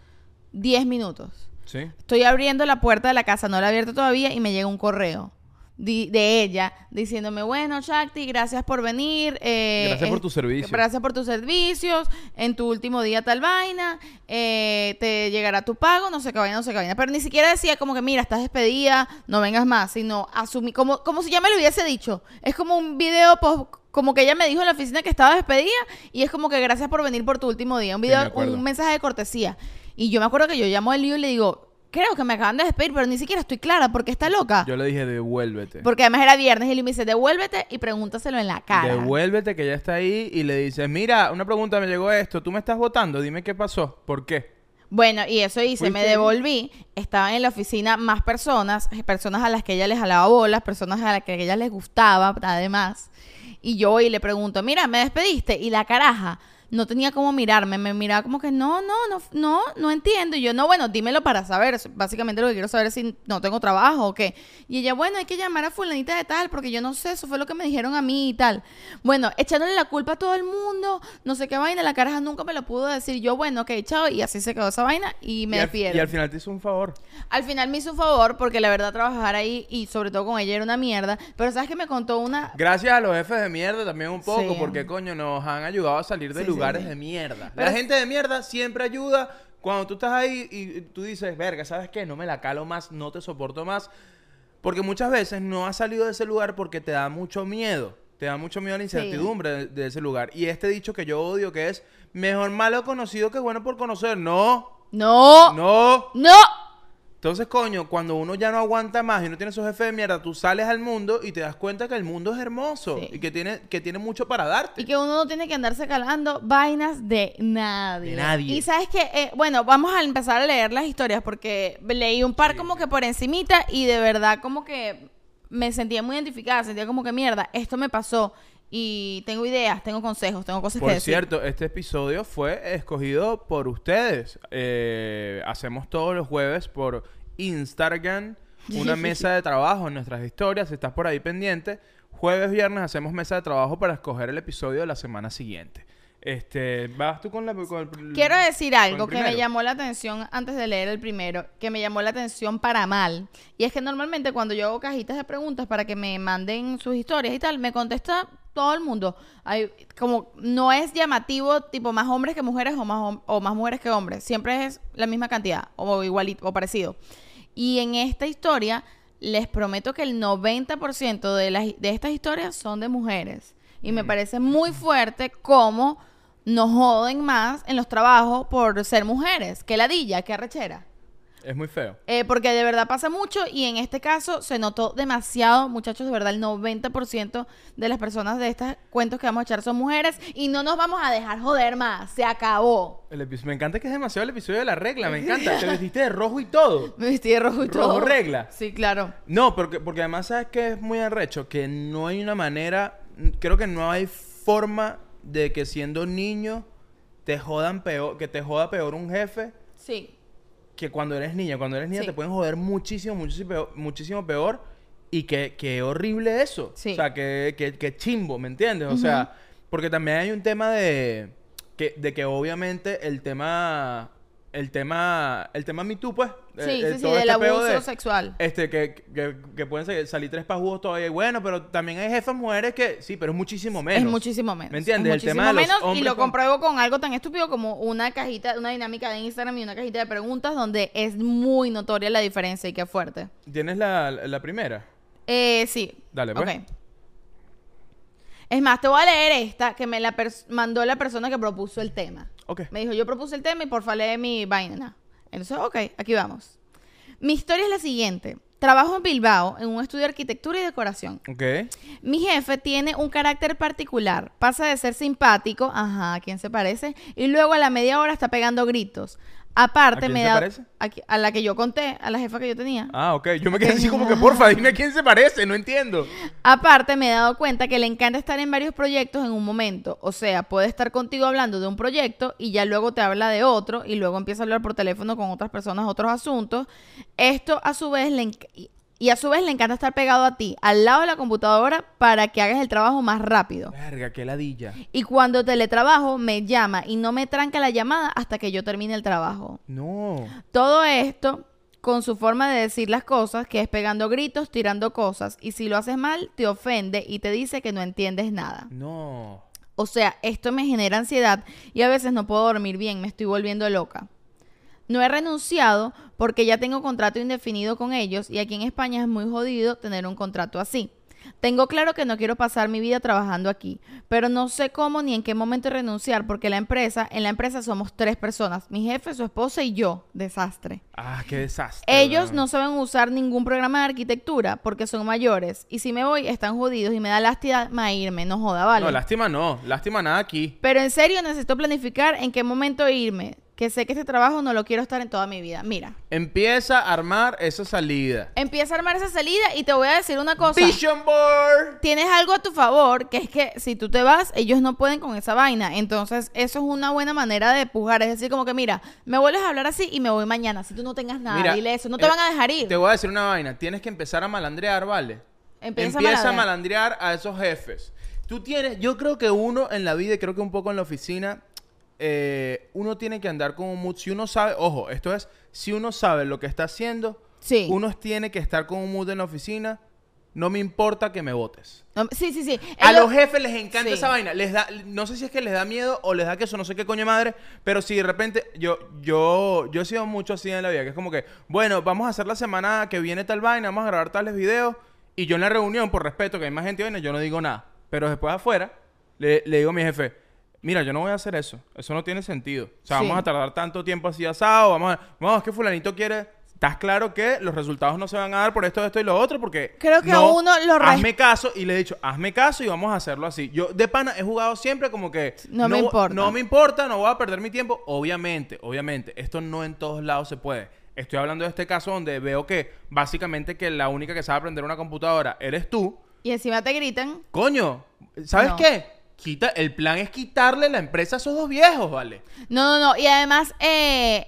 10 minutos. Sí. Estoy abriendo la puerta de la casa, no la he abierto todavía y me llega un correo de ella diciéndome, bueno, Shakti, gracias por venir. eh, Gracias por eh, tu servicio. Gracias por tus servicios. En tu último día tal vaina. eh, te llegará tu pago, no sé qué vaina, no sé qué vaina. Pero ni siquiera decía como que, mira, estás despedida, no vengas más. Sino asumí, como, como si ya me lo hubiese dicho. Es como un video post- como que ella me dijo en la oficina que estaba despedida y es como que gracias por venir por tu último día. Un Sí, video, me un mensaje de cortesía. Y yo me acuerdo que yo llamo a Liu y le digo, creo que me acaban de despedir, pero ni siquiera estoy clara porque está loca. Yo le dije, devuélvete. Porque además era viernes y Liu me dice, devuélvete y pregúntaselo en la cara. Devuélvete que ya está ahí y le dices, mira, una pregunta me llegó esto, tú me estás votando, dime qué pasó, ¿por qué? Bueno, y eso hice, me devolví, estaban en la oficina más personas, personas a las que ella les jalaba bolas, personas a las que ella les gustaba, además. Y yo y le pregunto, mira, ¿me despediste? Y la caraja no tenía cómo mirarme, me miraba como que no, no, no, no, no entiendo. Y yo, no, bueno, dímelo para saber. Básicamente lo que quiero saber es si no tengo trabajo o qué. Y ella, bueno, hay que llamar a fulanita de tal, porque yo no sé, eso fue lo que me dijeron a mí y tal. Bueno, echándole la culpa a todo el mundo, no sé qué vaina, la caraja nunca me lo pudo decir. Yo, bueno, ok, chao, y así se quedó esa vaina y me despidieron. y al final te hizo un favor. Al final me hizo un favor porque la verdad trabajar ahí y sobre todo con ella era una mierda. Pero sabes que me contó una... Gracias a los jefes de mierda también un poco, Sí. porque coño, nos han ayudado a salir de sí, lugares sí. de mierda. Pero- La gente de mierda siempre ayuda cuando tú estás ahí y tú dices, verga, ¿sabes qué? No me la calo más, no te soporto más. Porque muchas veces no has salido de ese lugar porque te da mucho miedo. Te da mucho miedo la incertidumbre de, de ese lugar. Y este dicho que yo odio que es, mejor malo conocido que bueno por conocer. No, No, no. no. Entonces, coño, cuando uno ya no aguanta más y no tiene esos jefes de mierda, tú sales al mundo y te das cuenta que el mundo es hermoso Sí. y que tiene, que tiene mucho para darte. Y que uno no tiene que andarse calando vainas de nadie. De nadie. Y sabes que, bueno, vamos a empezar a leer las historias porque leí un par como que por encimita y de verdad como que me sentía muy identificada, sentía como que mierda, esto me pasó y tengo ideas, tengo consejos, tengo cosas Por que decir. cierto, este episodio fue escogido por ustedes. Eh, hacemos todos los jueves por Instagram una mesa de trabajo en nuestras historias. Si estás por ahí pendiente, jueves, viernes hacemos mesa de trabajo para escoger el episodio de la semana siguiente. Este, vas tú con la con el- Quiero decir algo que me llamó la atención antes de leer el primero, que me llamó la atención para mal. Y es que normalmente cuando yo hago cajitas de preguntas para que me manden sus historias y tal, me contesta todo el mundo. Hay, como no es llamativo tipo más hombres que mujeres o más, o más mujeres que hombres. Siempre es la misma cantidad o igualito o parecido. Y en esta historia les prometo que el 90% de, las, de estas historias son de mujeres. Y me parece muy fuerte cómo nos joden más en los trabajos por ser mujeres. Que ladilla, que arrechera. Es muy feo. Eh, porque de verdad pasa mucho y en este caso se notó demasiado, muchachos, de verdad el 90% de las personas de estos cuentos que vamos a echar son mujeres y no nos vamos a dejar joder más, se acabó. El episodio- me encanta que es demasiado el episodio de la regla, me encanta. Te vestiste de rojo y todo. Me vestí de rojo y Rojo todo. regla. Sí, claro. No, porque, porque además sabes que es muy arrecho, que no hay una manera, creo que no hay forma de que siendo niño te jodan peor, que te joda peor un jefe Sí. Que cuando eres niña. Cuando eres niña Sí. te pueden joder muchísimo, muchísimo peor, muchísimo peor y que, que horrible eso. Sí. O sea, que, que, que chimbo, ¿me entiendes? O sea, porque también hay un tema de que, de que obviamente el tema, el tema, el tema Me Too, pues. Sí, eh, eh, sí, sí, todo del este abuso de- sexual. este, que, que, que pueden sa- salir tres pajudos todavía. y Bueno, pero también hay jefas mujeres que sí, pero es muchísimo menos. Es muchísimo menos. ¿Me entiendes? Es El tema de muchísimo los menos, hombres y lo compruebo con algo tan estúpido como una cajita, una dinámica de Instagram y una cajita de preguntas donde es muy notoria la diferencia y qué fuerte. ¿Tienes la, la primera? Eh, sí. Dale, pues. Ok. Es más, te voy a leer esta que me la mandó la persona que propuso el tema. Ok. Me dijo, yo propuse el tema y porfa lee mi vaina. Entonces, ok, aquí vamos. Mi historia es la siguiente. Trabajo en Bilbao en un estudio de arquitectura y decoración. Ok. Mi jefe tiene un carácter particular. Pasa de ser simpático, ajá, ¿a quién se parece? Y luego a la media hora está pegando gritos. Aparte ¿A quién me se da parece? a la que yo conté, a la jefa que yo tenía. Ah, ok. Yo me quedé así como que, porfa, dime a quién se parece. No entiendo. Aparte, me he dado cuenta que le encanta estar en varios proyectos en un momento. O sea, puede estar contigo hablando de un proyecto y ya luego te habla de otro y luego empieza a hablar por teléfono con otras personas, otros asuntos. Esto a su vez le enc- y- y a su vez le encanta estar pegado a ti, al lado de la computadora, para que hagas el trabajo más rápido. Verga, qué ladilla. Y cuando teletrabajo, me llama y no me tranca la llamada hasta que yo termine el trabajo. No. Todo esto con su forma de decir las cosas, que es pegando gritos, tirando cosas, y si lo haces mal, te ofende y te dice que no entiendes nada. No. O sea, esto me genera ansiedad y a veces no puedo dormir bien, me estoy volviendo loca. No he renunciado porque ya tengo contrato indefinido con ellos y aquí en España es muy jodido tener un contrato así. Tengo claro que no quiero pasar mi vida trabajando aquí, pero no sé cómo ni en qué momento renunciar porque la empresa, en la empresa somos tres personas, mi jefe, su esposa y yo, desastre. Ah, qué desastre. Ellos no saben usar ningún programa de arquitectura porque son mayores y si me voy están jodidos y me da lástima irme, no joda, vale. No, lástima no. Lástima nada aquí. Pero en serio necesito planificar en qué momento irme, que sé que este trabajo no lo quiero estar en toda mi vida. Mira, Empieza a armar esa salida. empieza a armar esa salida y te voy a decir una cosa. Vision Board. Tienes algo a tu favor, que es que si tú te vas, ellos no pueden con esa vaina. Entonces, eso es una buena manera de pujar. Es decir, como que, mira, me vuelves a hablar así y me voy mañana. Si tú no tengas nada, Mira, dile eso. No te eh, van a dejar ir. Te voy a decir una vaina. Tienes que empezar a malandrear, ¿vale? Empieza a Empieza a malandrear. malandrear a esos jefes. Tú tienes, yo creo que uno en la vida, y creo que un poco en la oficina, eh, uno tiene que andar con un mood. Si uno sabe, ojo, esto es, si uno sabe lo que está haciendo, Sí. uno tiene que estar con un mood en la oficina. No me importa que me votes. No, sí, sí, sí. A Ellos- los jefes les encanta Sí. esa vaina. Les da, no sé si es que les da miedo o les da que eso no sé qué coño madre, pero si de repente yo yo yo he sido mucho así en la vida, que es como que, bueno, vamos a hacer la semana que viene tal vaina, vamos a grabar tales videos y yo en la reunión por respeto que hay más gente vaina, yo no digo nada, pero después afuera le, le digo a mi jefe, mira, yo no voy a hacer eso, eso no tiene sentido. O sea, Sí. vamos a tardar tanto tiempo así asado, vamos a, vamos, es que fulanito quiere Estás claro que los resultados no se van a dar por esto, esto y lo otro, porque. Creo que no, uno lo Hazme caso, y le he dicho, hazme caso y vamos a hacerlo así. Yo, de pana, he jugado siempre como que. No me importa. No me importa, no voy a perder mi tiempo. Obviamente, obviamente, esto no en todos lados se puede. Estoy hablando de este caso donde veo que básicamente que la única que sabe aprender una computadora eres tú. Y encima te gritan. Coño, ¿sabes No. qué? Quita, el plan es quitarle la empresa a esos dos viejos, ¿vale? No, no, no. Y además, eh,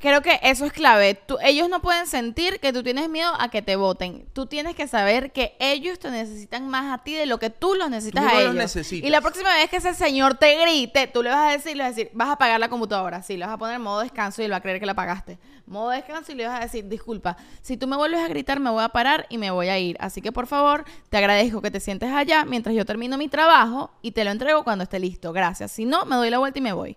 creo que eso es clave. Tú- ellos no pueden sentir que tú tienes miedo a que te voten. Tú tienes que saber que ellos te necesitan más a ti de lo que tú los necesitas Tú no a los ellos. necesitas. Y la próxima vez que ese señor te grite, tú le vas a decir, le vas a decir, vas a apagar la computadora. Sí, le vas a poner en modo descanso y él va a creer que la apagaste. Modo descanso y le vas a decir, disculpa, si tú me vuelves a gritar, me voy a parar y me voy a ir. Así que por favor, te agradezco que te sientes allá mientras yo termino mi trabajo y te lo entrego cuando esté listo. Gracias. Si no, me doy la vuelta y me voy.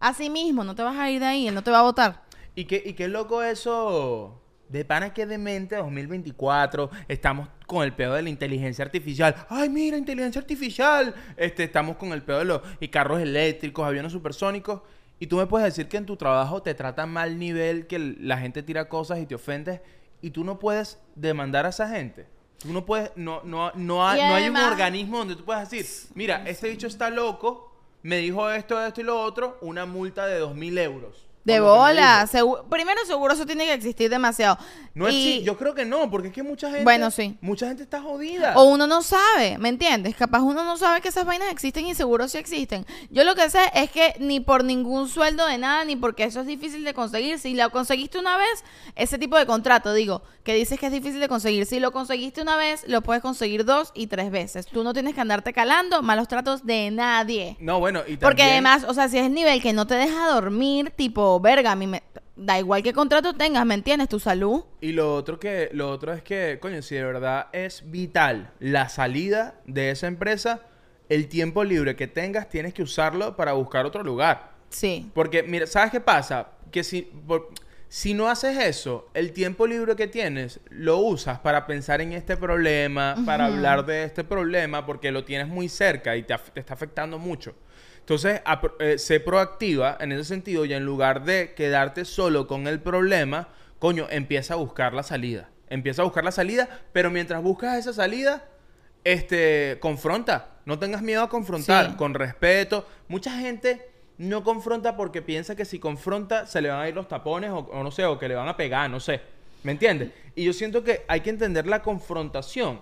Así mismo, no te vas a ir de ahí, él no te va a votar. Y qué, y qué loco eso. De pana que demente 2024. Estamos con el pedo de la inteligencia artificial. Ay, mira, inteligencia artificial. Este, estamos con el pedo de los y carros eléctricos, aviones supersónicos. Y tú me puedes decir que en tu trabajo te tratan mal nivel, que la gente tira cosas y te ofendes, y tú no puedes demandar a esa gente. Tú no puedes, no, no, no, no hay un organismo donde tú puedas decir, mira, este bicho está loco, me dijo esto, esto y lo otro, una multa de dos mil euros. De bola. segu- Primero, seguro eso tiene que existir demasiado. No es Y- chi- yo creo que no, porque es que mucha gente. Bueno, sí. Mucha gente está jodida. O uno no sabe, ¿me entiendes? Capaz uno no sabe que esas vainas existen y seguro sí existen. Yo lo que sé es que ni por ningún sueldo de nada, ni porque eso es difícil de conseguir. Si lo conseguiste una vez, ese tipo de contrato, digo, que dices que es difícil de conseguir. Si lo conseguiste una vez, lo puedes conseguir dos y tres veces. Tú no tienes que andarte calando malos tratos de nadie. No, bueno, y Porque también- además, o sea, si es el nivel que no te deja dormir, tipo, verga, a mí me... Da igual qué contrato tengas, ¿me entiendes? Tu salud. Y lo otro que, lo otro es que, coño, si de verdad es vital la salida de esa empresa, el tiempo libre que tengas tienes que usarlo para buscar otro lugar. Sí. Porque, mira, ¿sabes qué pasa? Que si, por- si no haces eso, el tiempo libre que tienes lo usas para pensar en este problema, para hablar de este problema, porque lo tienes muy cerca y te, te está afectando mucho. Entonces, eh, sé proactiva en ese sentido y en lugar de quedarte solo con el problema, coño, empieza a buscar la salida. Empieza a buscar la salida, pero mientras buscas esa salida, este, confronta. No tengas miedo a confrontar, Sí. con respeto. Mucha gente no confronta porque piensa que si confronta se le van a ir los tapones o, o no sé, o que le van a pegar, no sé. ¿Me entiendes? Y yo siento que hay que entender la confrontación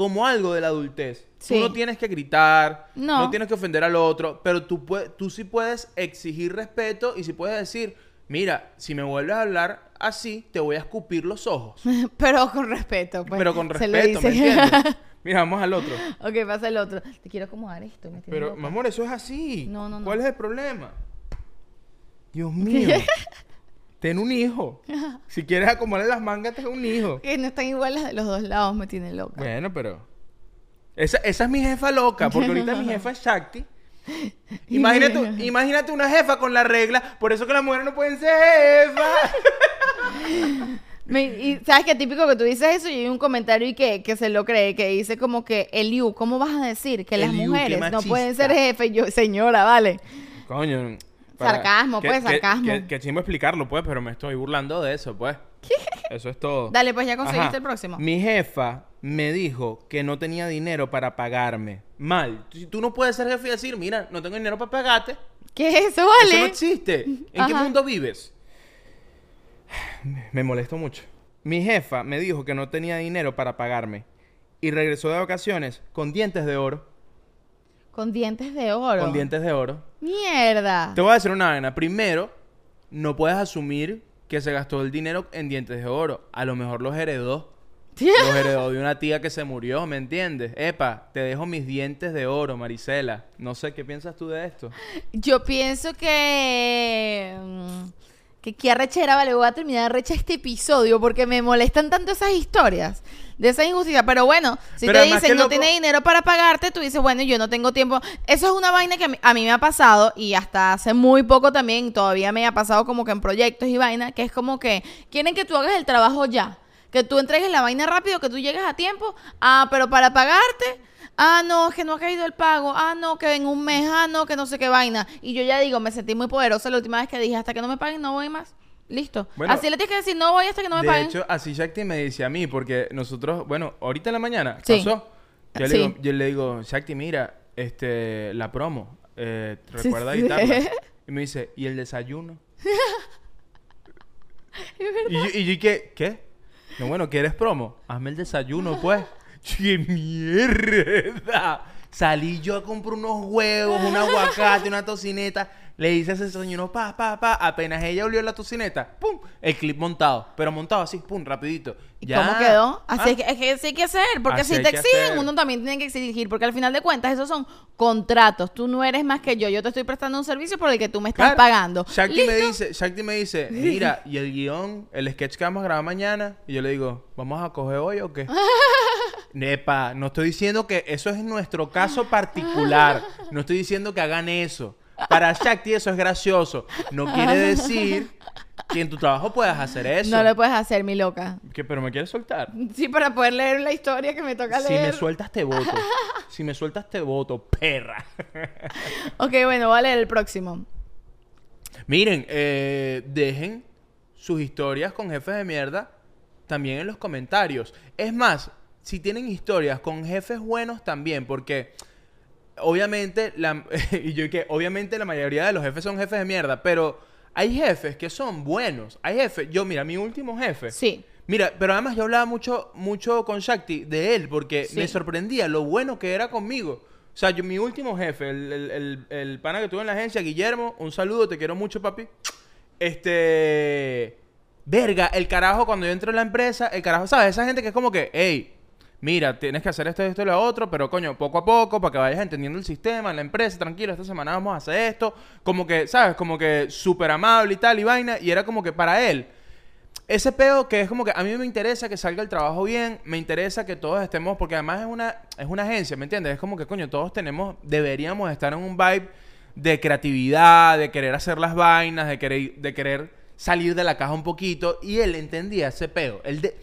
como algo de la adultez. Sí. Tú no tienes que gritar, No. no. tienes que ofender al otro, pero tú, tú sí puedes exigir respeto y sí puedes decir, mira, si me vuelves a hablar así, te voy a escupir los ojos. Pero con respeto, pues. pero con se le respeto, ¿me entiendes? Mira, vamos al otro. ok, pasa el otro. Te quiero acomodar esto. Me Pero, mi amor, eso es así. No, no, no. ¿Cuál es el problema? Dios mío. Ten un hijo. Si quieres acomodar las mangas, ten un hijo. Que no están iguales de los dos lados, me tiene loca. Bueno, pero... Esa, esa es mi jefa loca, porque ahorita mi jefa es Shakti. Imagínate, imagínate una jefa con la regla, por eso que las mujeres no pueden ser jefas. Me- y sabes que típico que tú dices eso y hay un comentario y que, que se lo cree, que dice como que Eliu, ¿cómo vas a decir que las Eliu, mujeres no pueden ser jefes? Yo, señora, vale. Coño. Sarcasmo, pues, sarcasmo. Que, que chimbo explicarlo, pues, pero me estoy burlando de eso, pues. Eso es todo. Dale, pues ya conseguiste Ajá. el próximo. Mi jefa me dijo que no tenía dinero para pagarme. Mal. Si tú no puedes ser jefe y decir, mira, no tengo dinero para pagarte. ¿Qué es eso, Eso no vale? existe. ¿En qué mundo vives? Me molesto mucho. Mi jefa me dijo que no tenía dinero para pagarme. Y regresó de vacaciones con dientes de oro. Con dientes de oro. Con dientes de oro. Mierda. Te voy a decir una vaina. Primero, no puedes asumir que se gastó el dinero en dientes de oro. A lo mejor los heredó. Los heredó de una tía que se murió, ¿me entiendes? Epa, te dejo mis dientes de oro, Marisela. No sé qué piensas tú de esto. Yo pienso que. Que qué arrechera, vale, voy a terminar arrecha este episodio porque me molestan tanto esas historias de esa injusticia. Pero bueno, si Pero te dicen no loco- tiene dinero para pagarte, tú dices, bueno, yo no tengo tiempo. Eso es una vaina que a mí, a mí me ha pasado y hasta hace muy poco también, todavía me ha pasado como que en proyectos y vaina, que es como que quieren que tú hagas el trabajo ya. Que tú entregues la vaina rápido, que tú llegues a tiempo. Ah, pero para pagarte. Ah, no, es que no ha caído el pago. Ah, no, que en un mes. Ah, no, que no sé qué vaina. Y yo ya digo, me sentí muy poderosa la última vez que dije, hasta que no me paguen, no voy más. Listo. Bueno, Así le tienes que decir, no voy hasta que no me de paguen. hecho, así Shakti me dice a mí, porque nosotros, bueno, ahorita en la mañana Sí. pasó. Yo, Sí. le digo, yo le digo, Shakti, mira, este, la promo, eh, recuerda sí. editarla. Y me dice, ¿y el desayuno? y yo, y yo, ¿qué? ¿Qué? No, bueno, ¿quieres promo? Hazme el desayuno, pues. ¡Qué mierda! Salí yo a comprar unos huevos, un aguacate, una tocineta. Le hice ese desayuno, pa, pa, pa. Apenas ella olió la tocineta, ¡pum! El clip montado. Pero montado así, ¡pum! Rapidito. ¿Y Ya. cómo quedó? Así Ah, es, que, es que así hay que hacer, porque Así si te exigen, hacer. uno también tiene que exigir, porque al final de cuentas esos son contratos. Tú no eres más que yo, yo te estoy prestando un servicio por el que tú me estás Claro. pagando. Shakti me dice, Shakti me dice, mira, y el guion, el sketch que vamos a grabar mañana, y yo le digo, ¿vamos a coger hoy o qué? Nepa, no estoy diciendo que eso es nuestro caso particular. No estoy diciendo que hagan eso. Para Shakti eso es gracioso. No quiere decir que en tu trabajo puedas hacer eso. No lo puedes hacer, mi loca. ¿Qué, pero me quieres soltar. Sí, para poder leer la historia que me toca Si leer. me sueltas te voto. Si me sueltas te voto, perra. Ok, bueno, voy a leer el próximo. Miren, eh, dejen sus historias con jefes de mierda también en los comentarios. Es más, si tienen historias con jefes buenos también, porque obviamente, la, y yo que obviamente la mayoría de los jefes son jefes de mierda, pero hay jefes que son buenos. Hay jefes, yo mira, mi último jefe. Sí. Mira, pero además yo hablaba mucho, mucho con Shakti de él, porque Sí. me sorprendía lo bueno que era conmigo. O sea, yo, mi último jefe, el, el, el- el pana que tuve en la agencia, Guillermo, un saludo, te quiero mucho, papi. Este. Verga, el carajo, cuando yo entro en la empresa, el carajo, ¿sabes? Esa gente que es como que, hey, mira, tienes que hacer esto, esto y lo otro, pero coño, poco a poco, para que vayas entendiendo el sistema, la empresa, tranquilo, esta semana vamos a hacer esto. Como que, ¿sabes? Como que súper amable y tal, y vaina. Y era como que para él, ese peo que es como que a mí me interesa que salga el trabajo bien, me interesa que todos estemos, porque además es una, es una agencia, ¿me entiendes? Es como que, coño, todos tenemos, deberíamos estar en un vibe de creatividad, de querer hacer las vainas, de querer, de querer salir de la caja un poquito. Y él entendía ese peo. Él de-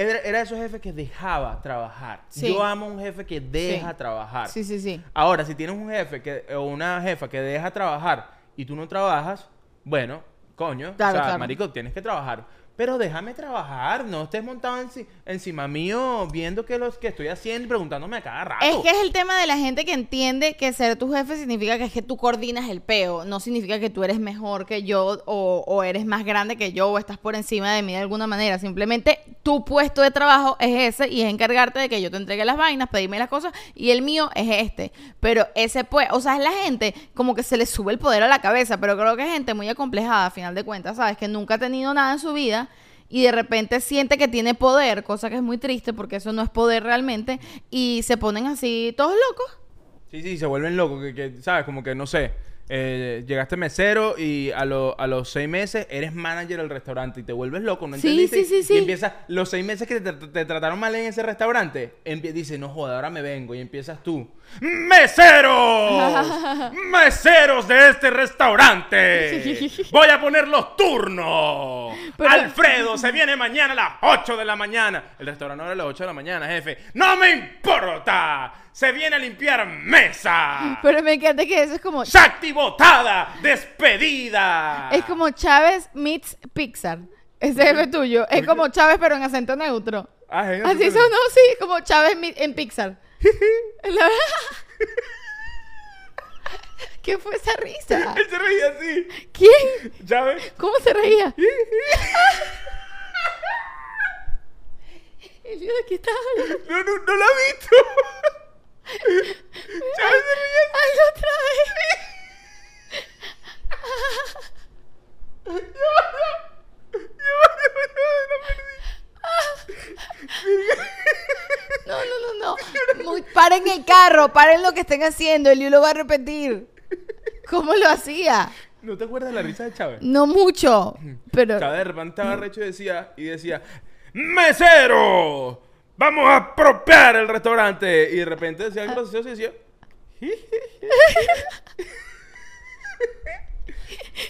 era, era esos jefes que dejaba trabajar. Sí. Yo amo a un jefe que deja Sí. trabajar. Sí, sí, sí. Ahora, si tienes un jefe que, o una jefa que deja trabajar y tú no trabajas, bueno, coño, Claro, o sea, claro. marico, tienes que trabajar. Pero déjame trabajar, no estés montado enci- encima mío viendo que los que estoy haciendo y preguntándome a cada rato. Es que es el tema de la gente que entiende que ser tu jefe significa que es que tú coordinas el peo, no significa que tú eres mejor que yo o, o eres más grande que yo o estás por encima de mí de alguna manera. Simplemente tu puesto de trabajo es ese y es encargarte de que yo te entregue las vainas, pedirme las cosas y el mío es este. Pero ese pues, o sea, es la gente como que se le sube el poder a la cabeza, pero creo que es gente muy acomplejada a final de cuentas, ¿sabes? Que nunca ha tenido nada en su vida y de repente siente que tiene poder, cosa que es muy triste porque eso no es poder realmente, y se ponen así todos locos. Sí, sí, se vuelven locos, que, que, ¿sabes? Como que, no sé, eh, llegaste mesero y a, lo- a los seis meses eres manager del restaurante y te vuelves loco, ¿no Sí, entendiste? sí, sí, sí. Y empiezas, los seis meses que te, te trataron mal en ese restaurante, dices, no joda, ahora me vengo y empiezas tú. ¡Meseros! ¡Meseros de este restaurante! ¡Voy a poner los turnos! Pero- ¡Alfredo se viene mañana a las 8 de la mañana! El restaurante abre a las 8 de la mañana, jefe. ¡No me importa! ¡Se viene a limpiar mesa! Pero me encanta que eso es como ¡Shakti botada! ¡Despedida! es como Chávez meets Pixar. Ese jefe tuyo es como Chávez pero en acento neutro. Ah, Así sonó, sí, como Chávez en Pixar. La- ¿Qué fue esa risa? Él se reía así. ¿Quién? ¿Cómo se reía? Elio, ¿de qué estás hablando? No, no, no lo ha visto. Se reía así. ¡Ay, otra vez! No, no, no. Muy- paren el carro, paren lo que estén haciendo. Elio lo va a repetir. ¿Cómo lo hacía? ¿No te acuerdas de la risa de Chávez? No mucho, pero... Chávez de repente estaba recho y decía, y decía, ¡Mesero! ¡Vamos a apropiar el restaurante! Y de repente decía algo gracioso y decía,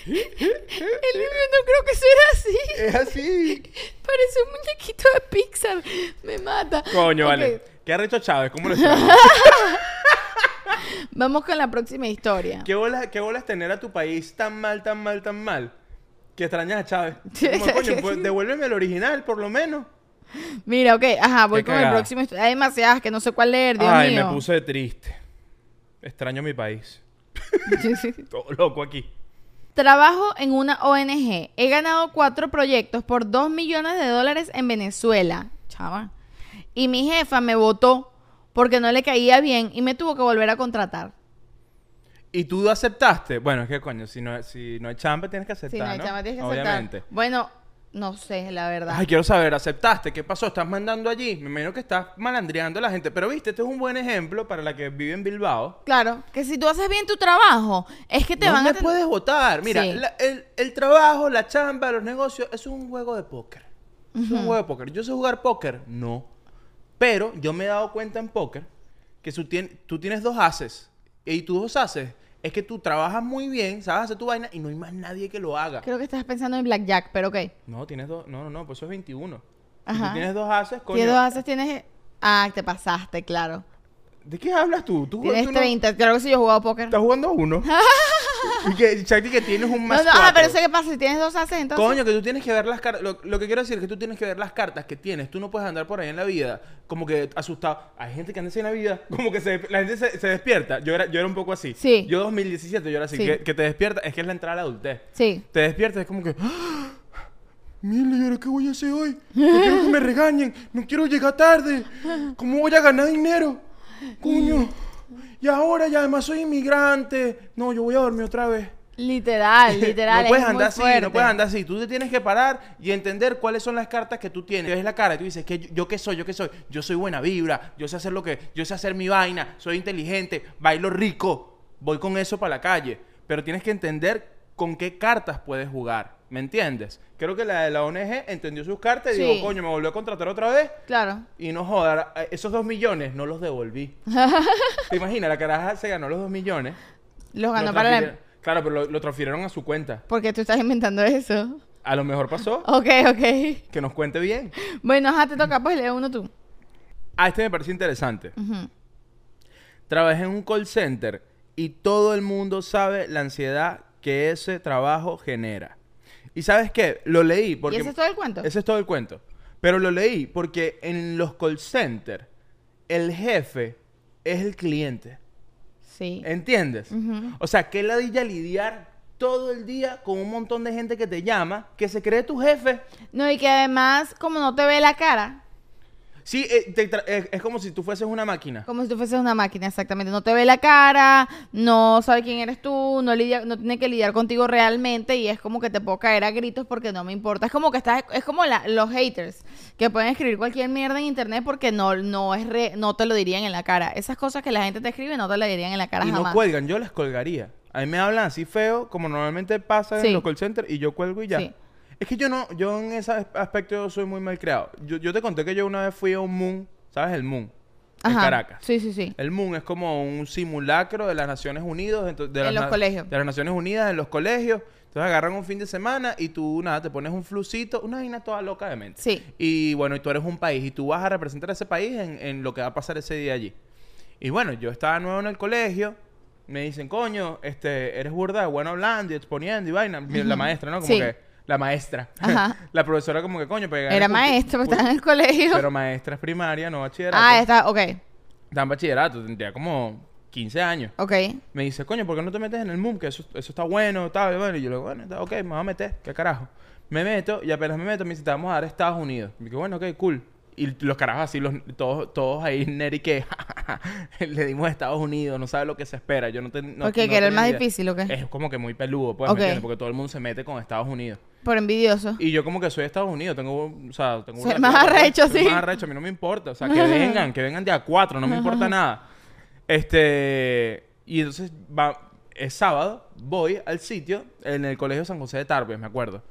Elio, no creo que sea así. es así. Parece un muñequito de Pixar. Me mata. Coño, vale. ¿Qué ha recho Chávez? ¿Cómo lo? Vamos con la próxima historia. ¿Qué bolas, ¿Qué bolas tener a tu país tan mal, tan mal, tan mal? Que extrañas a Chávez. Como, coño, pues, devuélveme el original, por lo menos. Mira, ok, ajá, voy Qué con el próximo. Hay demasiadas que no sé cuál leer, Dios Ay, mío. me puse triste. Extraño mi país. Todo loco aquí. Trabajo en una ONG. He ganado cuatro proyectos por dos millones de dólares en Venezuela. Chava. Y mi jefa me votó porque no le caía bien y me tuvo que volver a contratar. ¿Y tú aceptaste? Bueno, es que coño, si no, si no hay chamba tienes que aceptar, Si no hay ¿no? chama, tienes que aceptar. Obviamente. Bueno, no sé, la verdad. Ay, quiero saber, ¿aceptaste? ¿Qué pasó? ¿Estás mandando allí? Me imagino que estás malandreando a la gente. Pero viste, este es un buen ejemplo para la que vive en Bilbao. Claro, que si tú haces bien tu trabajo, es que te no van a... ten- puedes votar. Mira, Sí. la- el, el trabajo, la chamba, los negocios, eso es un juego de póker. Es un juego de póker. ¿Yo sé jugar póker? No. Pero yo me he dado cuenta en póker que tú, tien- tú tienes dos haces. Y tus dos haces es que tú trabajas muy bien, sabes hacer tu vaina y no hay más nadie que lo haga. Creo que estás pensando en Blackjack, pero ok. No, tienes dos. No, no, no, pues eso es 21. Si Ajá. tú tienes dos haces, coño. ¿Qué dos haces tienes? Ah, te pasaste, claro. ¿De qué hablas tú? ¿Tú, Tienes tú no- 30. Claro que sí, yo he jugado póker. ¿Estás jugando a uno? Y que, Shakti, que tienes un No, más no, ah, cuatro. pero sé qué pasa, si tienes dos acentos. Coño, que tú tienes que ver las cartas. Lo, lo que quiero decir es que tú tienes que ver las cartas que tienes. Tú no puedes andar por ahí en la vida como que asustado. Hay gente que anda así en la vida, como que se, la gente se, se despierta. Yo era, yo era un poco así. Sí. Yo 2017, yo era así. Sí. Que, que te despierta, es que es la entrada a la adultez. Sí. Te despiertas, es como que. ¡Ah! Mira, ¿y ahora qué voy a hacer hoy? No quiero que me regañen. No quiero llegar tarde. ¿Cómo voy a ganar dinero? Coño. Y ahora, y además soy inmigrante. No, yo voy a dormir otra vez. Literal, literal. no puedes es muy andar así, fuerte. no puedes andar así. Tú te tienes que parar y entender cuáles son las cartas que tú tienes. Ves la cara y tú dices, que yo, yo qué soy? ¿Yo qué soy? Yo soy buena vibra, yo sé hacer lo que, yo sé hacer mi vaina, soy inteligente, bailo rico, voy con eso para la calle. Pero tienes que entender con qué cartas puedes jugar, ¿me entiendes? Creo que la de la ONG entendió sus cartas y Sí. digo, coño, me volvió a contratar otra vez. Claro. Y no joda, esos dos millones no los devolví. ¿Te imaginas? La caraja se ganó los dos millones. Los ganó Lo para la... Claro, pero lo, lo transfirieron a su cuenta. Porque tú estás inventando eso. A lo mejor pasó. Ok, ok. Que nos cuente bien. Bueno, ajá, te toca, pues lee uno tú. Ah, este me parece interesante. Trabajé en un call center y todo el mundo sabe la ansiedad que ese trabajo genera. ¿Y sabes qué? Lo leí porque... ¿Y ese es todo el cuento? Ese es todo el cuento. Pero lo leí porque en los call centers el jefe es el cliente. Sí. ¿Entiendes? O sea, que ladilla lidiar todo el día con un montón de gente que te llama, que se cree tu jefe. No, y que además, como no te ve la cara, Sí, eh, te tra- eh, es como si tú fueses una máquina. como si tú fueses una máquina, exactamente. No te ve la cara, no sabe quién eres tú, no lidia, no tiene que lidiar contigo realmente y es como que te puedo caer a gritos porque no me importa. Es como que estás, es como la- los haters que pueden escribir cualquier mierda en internet porque no, no es re- no te lo dirían en la cara. Esas cosas que la gente te escribe no te la dirían en la cara y jamás. no cuelgan, yo les colgaría. A mí me hablan así feo, como normalmente pasa Sí. en los call centers, y yo cuelgo y ya. Sí. Es que yo no, yo en ese as- aspecto soy muy mal creado. Yo, yo te conté que yo una vez fui a un Moon, ¿sabes? El Moon, en Ajá. Caracas. Sí, sí, sí. El Moon es como un simulacro de las Naciones Unidas. de En las los colegios. De las Naciones Unidas en los colegios. Entonces agarran un fin de semana y tú, nada, te pones un flucito, una vaina toda loca de mente. Sí. Y bueno, y tú eres un país y tú vas a representar a ese país en, en lo que va a pasar ese día allí. Y bueno, yo estaba nuevo en el colegio. Me dicen, coño, este, eres burda, bueno hablando y exponiendo y vaina. Mi- La maestra, ¿no? Como Sí. que, la maestra. Ajá. la profesora como que, coño, pues... Era maestro, porque pu- estaba en el colegio. Pero maestra es primaria, no bachillerato. ah, está, ok, Está en bachillerato, tendría como 15 años. ok. Me dice, coño, ¿por qué no te metes en el MUM? Que eso, eso está bueno, tal, y bueno. Y yo le digo, bueno, está, ok, me voy a meter, ¿qué carajo? Me meto y apenas me meto me dice, te vamos a dar a Estados Unidos. Y digo, bueno, ok, cool. Y los carajos así, los, todos, todos ahí, Neri, que le dimos a Estados Unidos, no sabe lo que se espera. Yo no, ten- no no ¿Que era el más idea. difícil o qué? Es como que muy peludo, pues, Ok. ¿me entiendes? Porque todo el mundo se mete con Estados Unidos. Por envidioso. Y yo como que soy de Estados Unidos, tengo, o sea, tengo más arrecho, sí. más arrecho, a mí no me importa, o sea, que vengan, que vengan de a cuatro, no me importa nada. Este, y entonces va, es sábado, voy al sitio en el colegio San José de Tarbes, me acuerdo.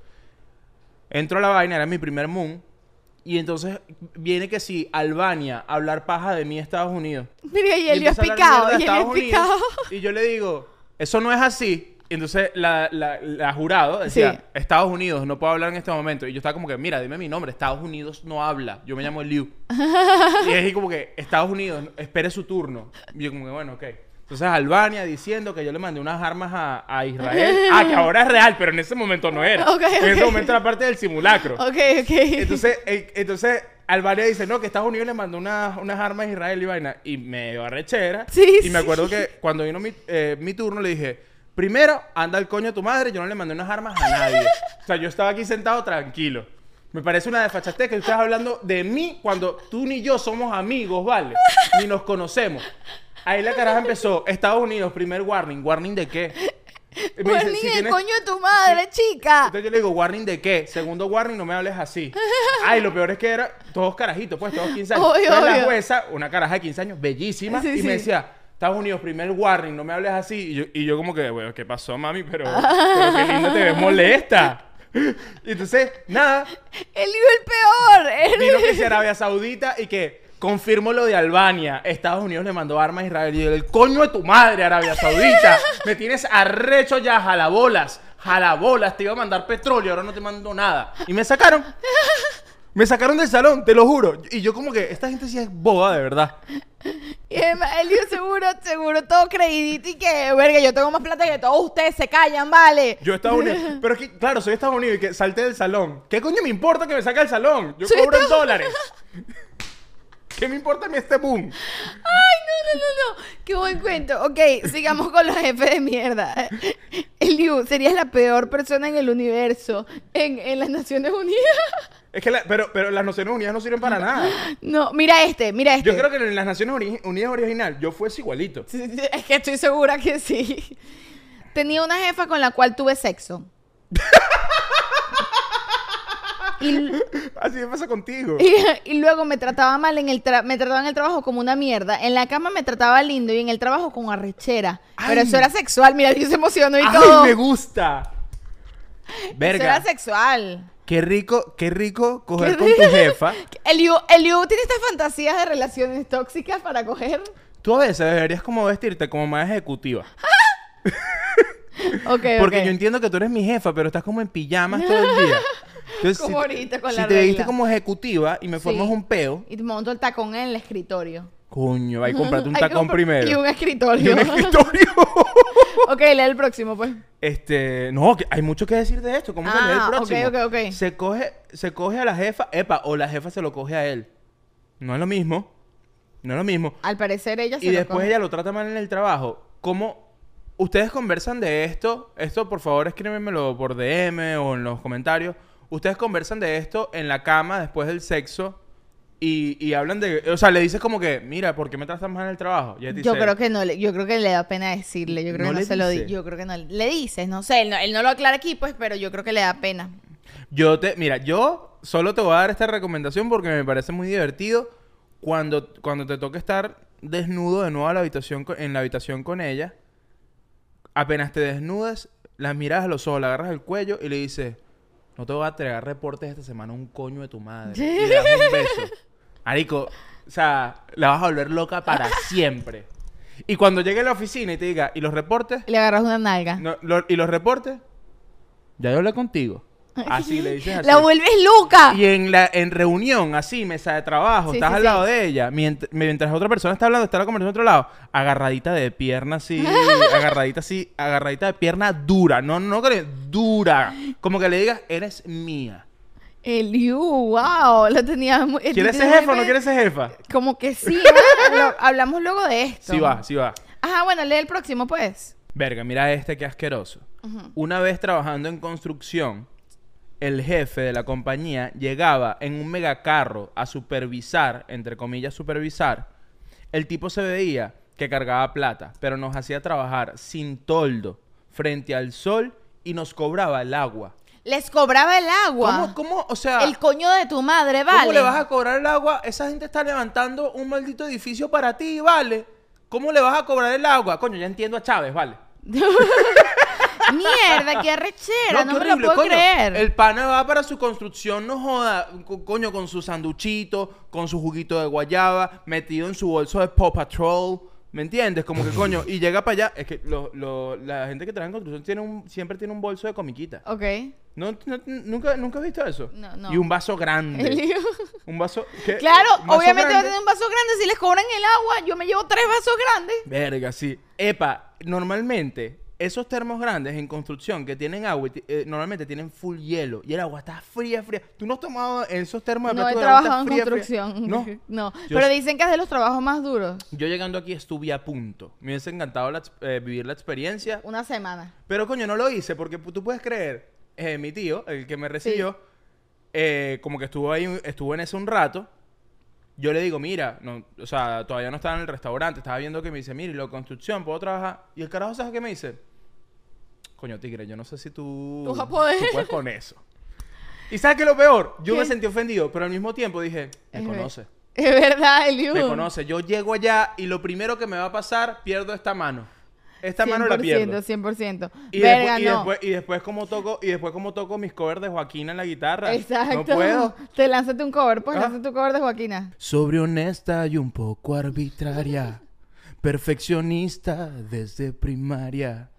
Entro a la vaina, era mi primer moon, y entonces viene que sí, Albania, hablar paja de mí Estados Unidos. Mira, y él picado, de y él picado. Y yo le digo, eso no es así. Y entonces la, la, la jurado decía, Sí. Estados Unidos, no puedo hablar en este momento. Y yo estaba como que, mira, dime mi nombre, Estados Unidos no habla. Yo me llamo Liu. y es como que, Estados Unidos, espere su turno. Y yo como que, bueno, ok. Entonces Albania diciendo que yo le mandé unas armas a, a Israel. Ah, que ahora es real, pero en ese momento no era. Ok, En ese momento era parte del simulacro. Ok, ok. Entonces, eh, entonces Albania dice, no, que Estados Unidos le mandó unas, unas armas a Israel y vaina. Y me dio arrechera. Sí, y me sí. acuerdo que cuando vino mi, eh, mi turno le dije, primero, anda el coño a tu madre, yo no le mandé unas armas a nadie. o sea, yo estaba aquí sentado tranquilo. Me parece una desfachatez que estás hablando de mí cuando tú ni yo somos amigos, ¿vale? Ni nos conocemos. Ahí la caraja empezó, Estados Unidos, primer warning. ¿Warning de qué? Me dice, Warning "Si el tienes- coño de tu madre, chica. entonces yo le digo, warning de qué? Segundo warning, no me hables así. Ay, lo peor es que era todos carajitos, pues, todos 15 años. Obvio, Entonces la obvio. jueza, una caraja de 15 años, bellísima, Sí, y sí. me decía, Estados Unidos, primer warning, no me hables así. Y yo, y yo como que, bueno, ¿qué pasó, mami? Pero, pero qué lindo te ves molesta. Y entonces, nada, El hijo el peor. Él- vino que si Arabia Saudita y que confirmo lo de Albania. Estados Unidos le mandó armas a Israel. Y yo, el coño de tu madre, Arabia Saudita. Me tienes arrecho ya, jalabolas. Jalabolas, te iba a mandar petróleo, ahora no te mando nada. Y me sacaron. Me sacaron del salón, te lo juro. Y yo como que, esta gente sí es boba, de verdad. Y además, Elio seguro, seguro, todo creidito y que, verga, yo tengo más plata que todos ustedes, se callan, vale. Yo Estados Unidos. Pero es que, claro, soy Estados Unidos y que salté del salón. ¿Qué coño me importa que me saque del salón? Yo Soy cobro en Estados- dólares. ¿Qué me importa a mí este boom? Ay, no, no, no, no. Qué buen cuento. Ok, sigamos con los jefes de mierda. Eliu, serías la peor persona en el universo, en, en las Naciones Unidas. Es que, la- pero, pero las Naciones Unidas no sirven para nada. No, mira este, mira este. Yo creo que en las Naciones Uni- Unidas original yo fuese igualito. Es que estoy segura que sí. Tenía una jefa con la cual tuve sexo. y, Así me pasa contigo. y- y luego me trataba mal en el tra- me trataba en el trabajo como una mierda. En la cama me trataba lindo y en el trabajo con arrechera. Pero eso era sexual. Mira, yo se emocionó y ¡Ay, todo. me gusta! Eso Verga. era sexual. Qué rico, qué rico coger Qué con tu jefa. Eliu, Eliu tiene estas fantasías de relaciones tóxicas para coger. Tú a veces deberías como vestirte como más ejecutiva. Ok, Porque yo entiendo que tú eres mi jefa, pero estás como en pijamas todo el día. Entonces, Como si, ahorita con si la te viste regla. como ejecutiva y me formas Sí. un peo, Y te monto el tacón en el escritorio. Coño, hay que comprarte un Hay que tacón comprar- primero. Y un escritorio. Y un escritorio. ok, lee el próximo, pues. Este, no, que hay mucho que decir de esto. ¿Cómo que lee el Ah, ok, próximo? ok, ok. Se coge, se coge a la jefa, epa, o la jefa se lo coge a él. No es lo mismo. No es lo mismo. Al parecer ella se Y lo después come. ella lo trata mal en el trabajo. ¿Cómo ustedes conversan de esto? Esto, por favor, escríbemelo por DM o en los comentarios. Ustedes conversan de esto en la cama después del sexo y, y hablan de... O sea, le dices como que, mira, ¿por qué me tratas mal en el trabajo? Y Yo creo que no, le- yo creo que le da pena decirle, yo creo ¿No que no se lo di, yo creo que no le dices, no sé, él no, él no lo aclara aquí pues, pero yo creo que le da pena. Yo te... Mira, yo solo te voy a dar esta recomendación porque me parece muy divertido cuando, cuando te toque estar desnudo de nuevo a la habitación en la habitación con ella. Apenas te desnudas, la miras a los ojos, la agarras el cuello y le dices, no te voy a entregar reportes esta semana un coño de tu madre. Y le das un beso. Marico, o sea, la vas a volver loca para siempre. Y cuando llegue a la oficina y te diga, ¿y los reportes? Y le agarras una nalga. No, lo- ¿Y los reportes? Ya yo hablé contigo. Así le dices así. La vuelves loca. Y en la en reunión, así, mesa de trabajo, Sí, estás sí, al sí. lado de ella, mientras, mientras otra persona está hablando, está la conversación a otro lado, agarradita de pierna así, agarradita así, agarradita de pierna dura, no, no, que dura, como que le digas, eres mía. El you, wow, lo tenía muy... ¿Quieres ser jefa o no quieres ser jefa? Como que sí, hablamos luego de esto. Sí va, sí va. Ajá, bueno, lee el próximo pues. Verga, mira este que asqueroso. Una vez trabajando en construcción, el jefe de la compañía llegaba en un megacarro a supervisar, entre comillas supervisar. El tipo se veía que cargaba plata, pero nos hacía trabajar sin toldo, frente al sol y nos cobraba el agua. Les cobraba el agua. ¿Cómo, cómo, o sea, El coño de tu madre, vale. ¿cómo le vas a cobrar el agua? Esa gente está levantando un maldito edificio para ti, ¿vale? ¿Cómo le vas a cobrar el agua? Coño, ya entiendo a Chávez, ¿vale? Mierda, qué arrechera, no, qué me lo puedo coño. creer. El pana va para su construcción, no joda, co- coño, con su sanduchito, con su juguito de guayaba, metido en su bolso de Paw Patrol. ¿Me entiendes? Como que coño, y llega para allá. Es que lo- lo- la gente que trabaja en construcción tiene un, siempre tiene un bolso de comiquita. Ok. ¿No, no- nunca, ¿Nunca has visto eso? No, no. Y un vaso grande. Un vaso. ¿qué? Claro, Un vaso obviamente va a tener un vaso grande. Si les cobran el agua, yo me llevo tres vasos grandes. Verga, sí. Epa, normalmente esos termos grandes en construcción que tienen agua, eh, normalmente tienen full hielo y el agua está fría, fría. ¿Tú no has tomado esos termos de No he agua trabajado en fría, fría? construcción. No. No. Yo Pero dicen que es de los trabajos más duros. Yo llegando aquí estuve a punto. Me hubiese encantado la eh, vivir la experiencia. Una semana. Pero coño, no lo hice porque tú puedes creer, eh, mi tío, el que me recibió, eh, como que estuvo ahí, estuvo en eso un rato. Yo le digo, mira, no, o sea, todavía no estaba en el restaurante, estaba viendo que me dice, mira, y lo construcción, puedo trabajar. Y el carajo, ¿sabes qué me dice? Coño, tigre, yo no sé si tú, Tú vas a poder. tú puedes con eso. ¿Y sabes qué es lo peor? Yo ¿Qué? me sentí ofendido, pero al mismo tiempo dije, me Es ver- conoce. Es verdad, Eliu. Me conoce. Yo llego allá y lo primero que me va a pasar, pierdo esta mano. Esta mano la pierdo. 100%. Y, Verga, después, y, no. después, y después como toco y después como toco mis covers de Joaquina en la guitarra. Exacto. No puedo. Te lánzate un cover, pues Ah. lánzate tu cover de Joaquina. Sobre honesta y un poco arbitraria. Perfeccionista desde primaria.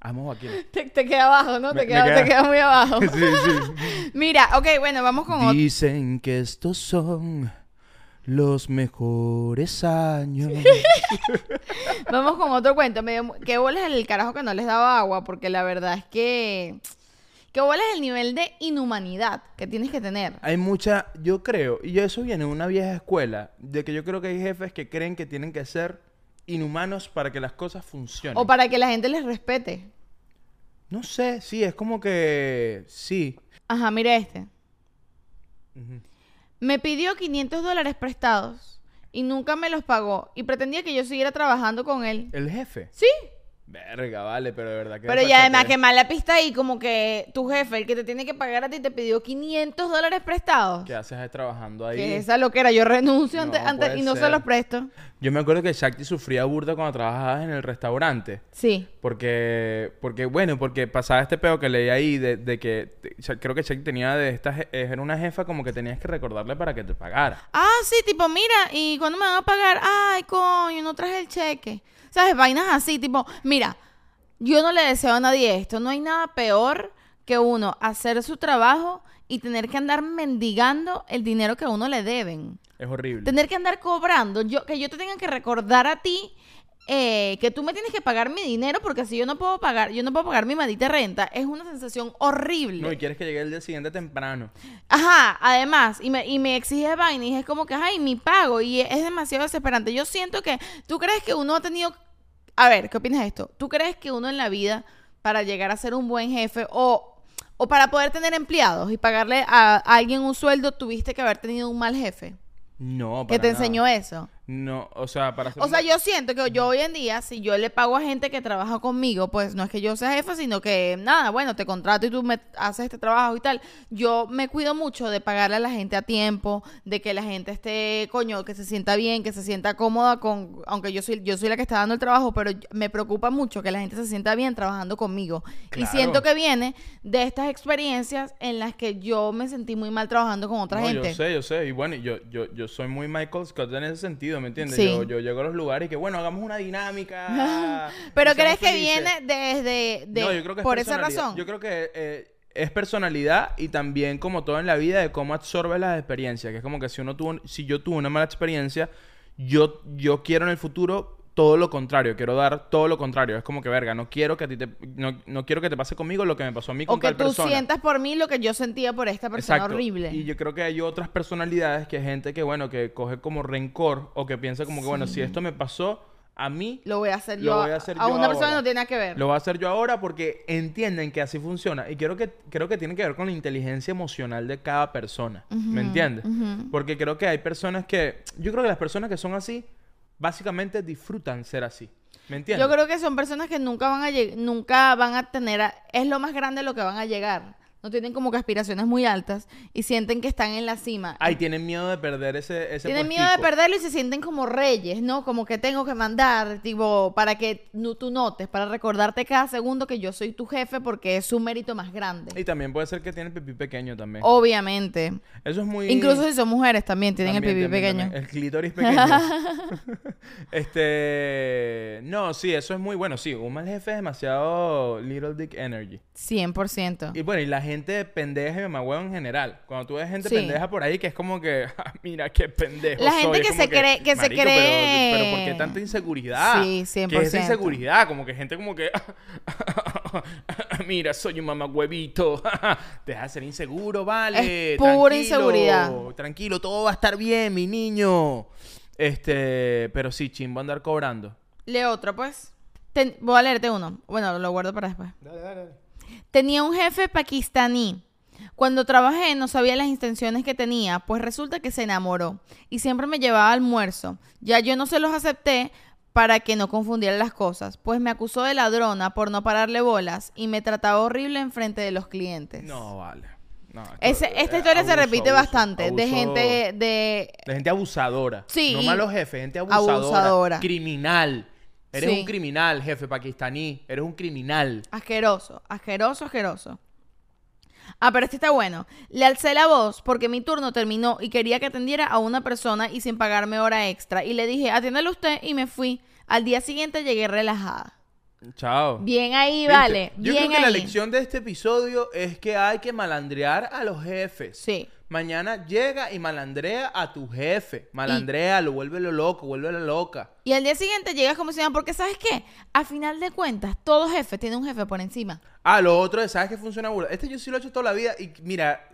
Amo Joaquina. Te, te queda abajo, ¿no? Me- te, queda- te queda muy abajo. sí, sí. Mira, ok, bueno, vamos con otro. Dicen que estos son los mejores años. Vamos con otro cuento. Me dio mu- ¿Qué bolas el carajo que no les daba agua? Porque la verdad es que. ¿Qué bolas el nivel de inhumanidad que tienes que tener? Hay mucha, yo creo, y eso viene de una vieja escuela, de que yo creo que hay jefes que creen que tienen que ser inhumanos para que las cosas funcionen. O para que la gente les respete. No sé, sí, es como que sí. Ajá, mira este. Ujú. Me pidió 500 dólares prestados y nunca me los pagó y pretendía que yo siguiera trabajando con él. El jefe. Sí, Verga, vale, pero de verdad que pero y además que mala pista ahí como que tu jefe, el que te tiene que pagar a ti, te pidió 500 dólares prestados. ¿Qué haces trabajando ahí? Que esa lo que era, yo renuncio No antes, antes y no se los presto. Yo me acuerdo que Shakti sufría burda cuando trabajabas en el restaurante. Sí. Porque, porque bueno, porque pasaba este peo que leí ahí de, de que te- creo que Shakti tenía de esta, je- era una jefa como que tenías que recordarle para que te pagara. Ah, sí, tipo, mira, ¿y cuándo me van a pagar? Ay, coño, no traje el cheque. ¿Sabes? Vainas así, tipo, mira, yo no le deseo a nadie esto. No hay nada peor que uno hacer su trabajo y tener que andar mendigando el dinero que a uno le deben. Es horrible. Tener que andar cobrando, yo, que yo te tenga que recordar a ti eh, que tú me tienes que pagar mi dinero porque así yo no puedo pagar, yo no puedo pagar mi maldita renta. Es una sensación horrible. No, y quieres que llegue el día siguiente temprano. Ajá, además, y me, y me exige vaina y es como que, ay, mi pago, y es demasiado desesperante. Yo siento que, ¿tú crees que uno ha tenido... A ver, ¿qué opinas de esto? ¿Tú crees que uno en la vida, para llegar a ser un buen jefe o, o para poder tener empleados y pagarle a, a alguien un sueldo, tuviste que haber tenido un mal jefe? No, Que para te nada. enseñó eso. No, o sea, para hacer O sea, yo siento que yo hoy en día, si yo le pago a gente que trabaja conmigo, pues no es que yo sea jefa, sino que nada, bueno, te contrato y tú me haces este trabajo y tal. Yo me cuido mucho de pagarle a la gente a tiempo, de que la gente esté, coño, que se sienta bien, que se sienta cómoda con, aunque yo soy, yo soy la que está dando el trabajo, pero me preocupa mucho que la gente se sienta bien trabajando conmigo. Y siento que viene de estas experiencias en las que yo me sentí muy mal trabajando con otra No, gente. Yo sé, yo sé. Y bueno, yo, yo, yo soy muy Michael Scott en ese sentido, ¿me entiendes? Sí. Yo, yo llego a los lugares y que, bueno, hagamos una dinámica. Pero crees que viene desde de, No, yo creo que es por esa personalidad. razón. Yo creo que eh, es personalidad y también como todo en la vida de cómo absorbes las experiencias. Que es como que si uno tuvo, si yo tuve una mala experiencia, yo, yo quiero en el futuro todo lo contrario. Quiero dar todo lo contrario. Es como que, verga, no quiero que a ti te, no, no quiero que te pase conmigo lo que me pasó a mí con O que tal tú persona. sientas por mí lo que yo sentía por esta persona Exacto. horrible. Y yo creo que hay otras personalidades que gente que, bueno, que coge como rencor o que piensa como que, bueno, si esto me pasó a mí, Lo voy a hacer Lo yo. voy a hacer a yo una persona no tiene nada que ver. lo voy a hacer yo ahora porque entienden que así funciona. Y creo que, creo que tiene que ver con la inteligencia emocional de cada persona. ¿Me entiendes? Porque creo que hay personas que... Yo creo que las personas que son así, básicamente disfrutan ser así. ¿Me entiendes? Yo creo que son personas que nunca van a nunca van a tener a- es lo más grande lo que van a llegar. No tienen como que aspiraciones muy altas y sienten que están en la cima. Ay, tienen miedo de perder ese, ese tienen miedo de perderlo y se sienten como reyes, ¿no? Como que tengo que mandar, tipo, para que tú notes, para recordarte cada segundo que yo soy tu jefe porque es su mérito más grande. Y también puede ser que tiene el pipí pequeño también. Obviamente. Eso es muy... Incluso si son mujeres también tienen También, el pipí también, pequeño. también. El clítoris pequeño. este. No, sí, eso es muy bueno. Sí, un mal jefe es demasiado Little Dick Energy. 100%. Y bueno, y la gente pendeja y mamagüevo en general. Cuando tú ves gente Sí. pendeja por ahí que es como que, "Ah, mira qué pendejo. La soy", gente que se cree- que se "Marico, cree- Pero, pero ¿por qué tanta inseguridad? Sí, ¿Qué es esa 100%. inseguridad? Como que gente como que. mira, soy un mamagüevito. Deja de ser inseguro, vale. Es pura tranquilo, inseguridad. Tranquilo, todo va a estar bien, mi niño. Este. Pero sí, chimbo andar cobrando. Lee otro, pues. Ten- voy a leerte uno. Bueno, lo guardo para después. Dale, dale, dale. Tenía un jefe pakistaní. Cuando trabajé no sabía las intenciones que tenía, pues resulta que se enamoró y siempre me llevaba almuerzo. Ya yo no se los acepté para que no confundiera las cosas, pues me acusó de ladrona por no pararle bolas y me trataba horrible en frente de los clientes. No, vale. No, Ese- esta eh, historia se repite abuso, bastante de gente de... De gente abusadora. Sí, No malos jefes, gente abusadora. abusadora. Criminal. Eres Sí. un criminal, jefe pakistaní. Eres un criminal. Asqueroso, asqueroso, asqueroso. Ah, pero este está bueno. Le alcé la voz porque mi turno terminó y quería que atendiera a una persona y sin pagarme hora extra. Y le dije, atiéndalo usted y me fui. Al día siguiente llegué relajada. Chao. Bien ahí, ¿Viste? vale. Yo bien creo que ahí. la lección de este episodio es que hay que malandrear a los jefes. Sí. Mañana llega y malandrea a tu jefe. Malandrea, lo vuélvelo loco, vuélvelo loca. Y al día siguiente llegas como si nada, porque ¿sabes qué? A final de cuentas, todo jefe tiene un jefe por encima. Ah, lo otro es, ¿sabes qué funciona? Este yo sí lo he hecho toda la vida y mira,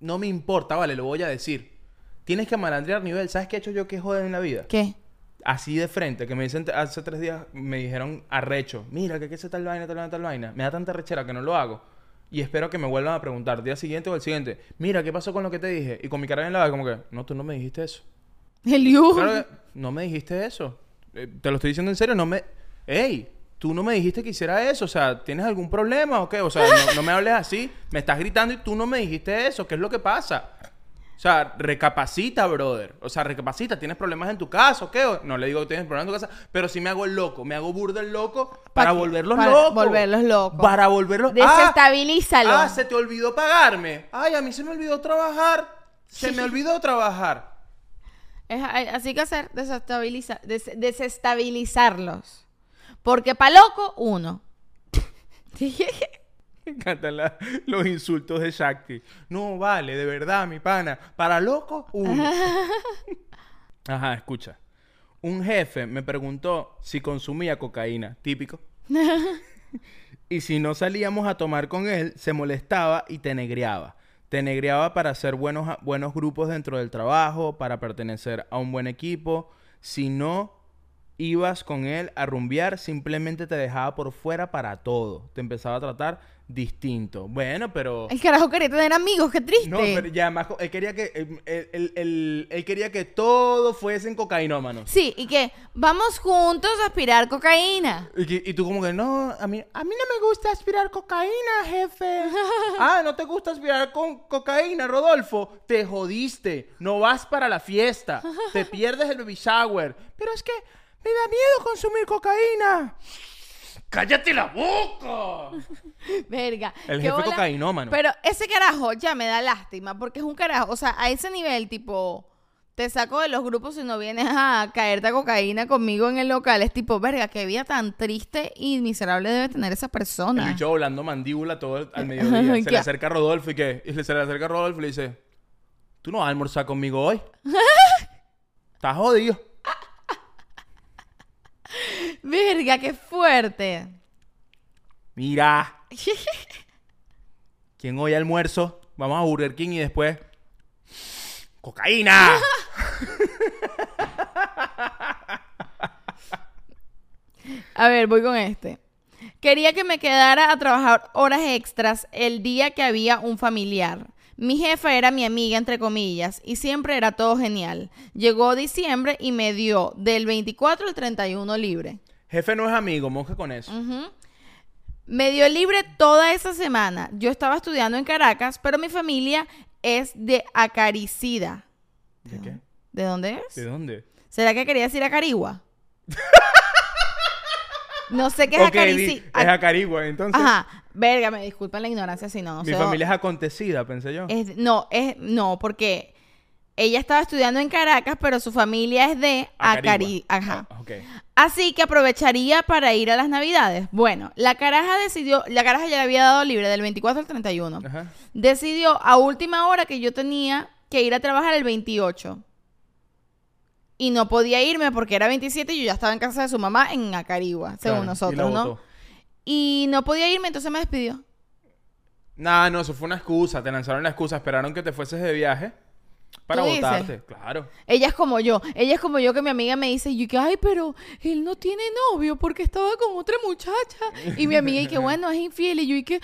no me importa, vale, lo voy a decir. Tienes que malandrear nivel. ¿Sabes qué he hecho yo que joder en la vida? ¿Qué? Así de frente, que me dicen hace tres días, me dijeron arrecho. Mira, que qué es tal vaina, tal vaina, tal vaina. Me da tanta rechera que no lo hago. Y espero que me vuelvan a preguntar día siguiente o el siguiente. Mira, ¿qué pasó con lo que te dije? Y con mi cara bien lavada, como que, no, tú no me dijiste eso. El Yu. Claro no me dijiste eso. Eh, te lo estoy diciendo en serio, no me... ¡Ey! Tú no me dijiste que hiciera eso, o sea, ¿tienes algún problema o qué? O sea, no, no me hables así, me estás gritando y tú no me dijiste eso, ¿qué es lo que pasa? O sea, recapacita, brother. O sea, recapacita, ¿tienes problemas en tu casa o qué? No le digo que tienes problemas en tu casa, pero sí me hago el loco, me hago burda el loco para qué? volverlos Para locos. volverlos locos. Para volverlos... Desestabilízalo. Ah, ah, se te olvidó pagarme. Ay, a mí se me olvidó trabajar. Se me olvidó trabajar. Es- así que hacer, desestabiliza- des- desestabilizarlos. Porque pa' loco, uno. Me encantan la- los insultos de Shakti. No, vale, de verdad, mi pana. Para loco, uno. Ajá, escucha. Un jefe me preguntó si consumía cocaína, típico. y si no salíamos a tomar con él, se molestaba y te negreaba. Te negreaba para hacer buenos, buenos grupos dentro del trabajo, para pertenecer a un buen equipo. Si no ibas con él a rumbear, simplemente te dejaba por fuera para todo. Te empezaba a tratar distinto. Bueno, pero... El carajo quería tener amigos, qué triste. No, pero ya más... Él quería que... Él, él- él- él quería que todos fuesen cocainómanos. Sí, y que vamos juntos a aspirar cocaína. Y, que- y tú como que, no, a mí, a mí no me gusta aspirar cocaína, jefe. ah, ¿no te gusta aspirar con cocaína, Rodolfo? Te jodiste. No vas para la fiesta. Te pierdes el baby shower. Pero es que me da miedo consumir cocaína. ¡Cállate la boca! Verga. El jefe bola. cocainómano. Pero ese carajo ya me da lástima, porque es un carajo. O sea, a ese nivel, tipo, te saco de los grupos si no vienes a caerte a cocaína conmigo en el local. Es tipo, verga, qué vida tan triste y miserable debe tener esa El persona. bicho volando mandíbula todo el- al mediodía. Se ¿Qué? le acerca a Rodolfo y que y se le acerca a Rodolfo y le dice, ¿tú no vas a almorzar conmigo hoy? Estás jodido. Verga, qué fuerte. Mira. ¿Quién hoy almuerzo? Vamos a Burger King y después. ¡Cocaína! A ver, voy con este. Quería que me quedara a trabajar horas extras el día que había un familiar. Mi jefa era mi amiga, entre comillas, y siempre era todo genial. Llegó diciembre y me dio del 24 al 31 libre. Jefe no es amigo, monje con eso. Me dio libre toda esa semana. Yo estaba estudiando en Caracas, pero mi familia es de Acaricida. ¿De qué? ¿De dónde es? ¿De dónde? ¿Será que quería decir Acarigua? no sé qué es Acaricida. es Acarigua, entonces. Ajá, verga, me disculpan la ignorancia si no. no Mi sé, familia es acontecida, pensé yo. es- no, es no, porque ella estaba estudiando en Caracas, pero su familia es de Acari, ajá. Ah, ok. Así que aprovecharía para ir a las Navidades. Bueno, la caraja decidió, la caraja ya le había dado libre del 24 al 31. Ajá. Decidió a última hora que yo tenía que ir a trabajar el 28. Y no podía irme porque era 27 y yo ya estaba en casa de su mamá en Acarigua, según Claro, y la nosotros, ¿no? Y no podía irme, entonces me despidió. Nah, no, eso fue una excusa. Te lanzaron la excusa. Esperaron que te fueses de viaje para ¿Tú dices? votarte. Claro. Ella es como yo. Ella es como yo que mi amiga me dice, y que, ay, pero él no tiene novio porque estaba con otra muchacha. Y mi amiga y que, bueno, es infiel. Y yo y que,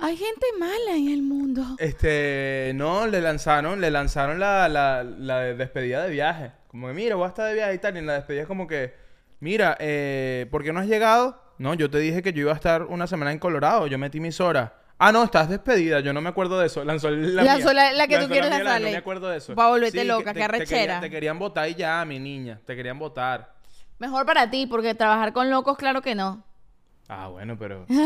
"Ah, hay gente mala en el mundo. Este, no, le lanzaron, le lanzaron la, la, la despedida de viaje. Como que, mira, voy a estar de viaje y tal. Y en la despedida es como que, mira, eh, ¿por qué no has llegado? No, yo te dije que yo iba a estar una semana en Colorado. Yo metí mis horas. Ah, no, estás despedida. Yo no me acuerdo de eso. Lanzó la Lanzó mía. la- la que tú quieres mía. No me acuerdo de eso. Pa' volverte que loca, te- qué te quería- arrechera. Te querían votar y ya, mi niña. Te querían votar. Mejor para ti, porque trabajar con locos, claro que no. Ah, bueno, pero... y- y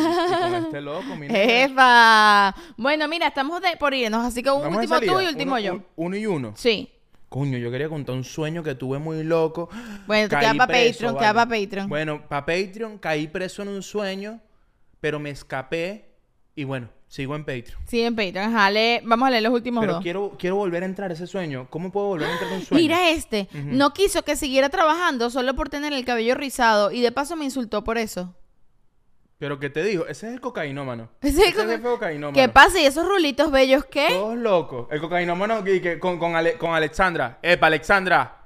con este loco, mi niña. ¡Efa! Bueno, mira, estamos de- por irnos, así que un Vamos último tú y último Uno- yo. un- uno y uno. Sí. Coño, yo quería contar un sueño que tuve muy loco. Bueno, te Caí queda para Patreon, vale. queda para Patreon. Bueno, para Patreon caí preso en un sueño, pero me escapé y bueno, sigo en Patreon. Sí, en Patreon. Ajá, vamos a leer los últimos Pero dos. quiero, quiero volver a entrar a ese sueño. ¿Cómo puedo volver a entrar a un sueño? Mira este, no quiso que siguiera trabajando solo por tener el cabello rizado y de paso me insultó por eso. Pero que te digo, ese es el cocainómano. Ese es el Ese coca- jefe cocainómano. ¿Qué pasa? ¿Y esos rulitos bellos qué? Todos locos. El cocainómano que, que- con, con, Ale- con Alexandra. Epa, Alexandra.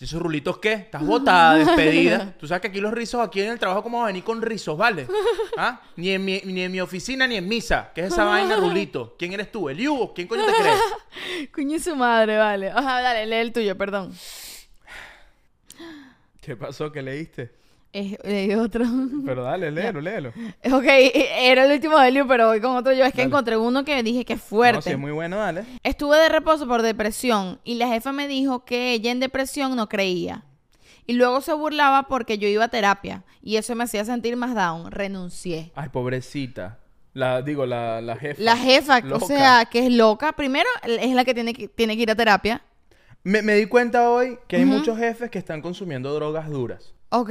¿Y esos rulitos qué? Estás botada, despedida. Tú sabes que aquí los rizos, aquí en el trabajo, ¿cómo va a venir con rizos, vale? ¿Ah? Ni en, mi, ni en mi oficina ni en misa. ¿Qué es esa vaina, rulito? ¿Quién eres tú? ¿El Hugo? ¿Quién coño te crees? Coño su madre, vale. Ajá, dale, lee el tuyo, perdón. ¿Qué pasó? ¿Qué leíste? Eh, leí otro. Pero dale, léelo, léelo. ok, era el último de Liu, pero voy con otro yo. Es que Dale. encontré uno que dije que es No, fuerte. si es muy bueno, dale. Estuve de reposo por depresión y la jefa me dijo que ella en depresión no creía. Y luego se burlaba porque yo iba a terapia y eso me hacía sentir más down. Renuncié. Ay, pobrecita. La, digo, la, la jefa. La jefa, Loca. o sea, que es loca, primero es la que tiene que, tiene que ir a terapia. Me, me di cuenta hoy que hay muchos jefes que están consumiendo drogas duras. Ok.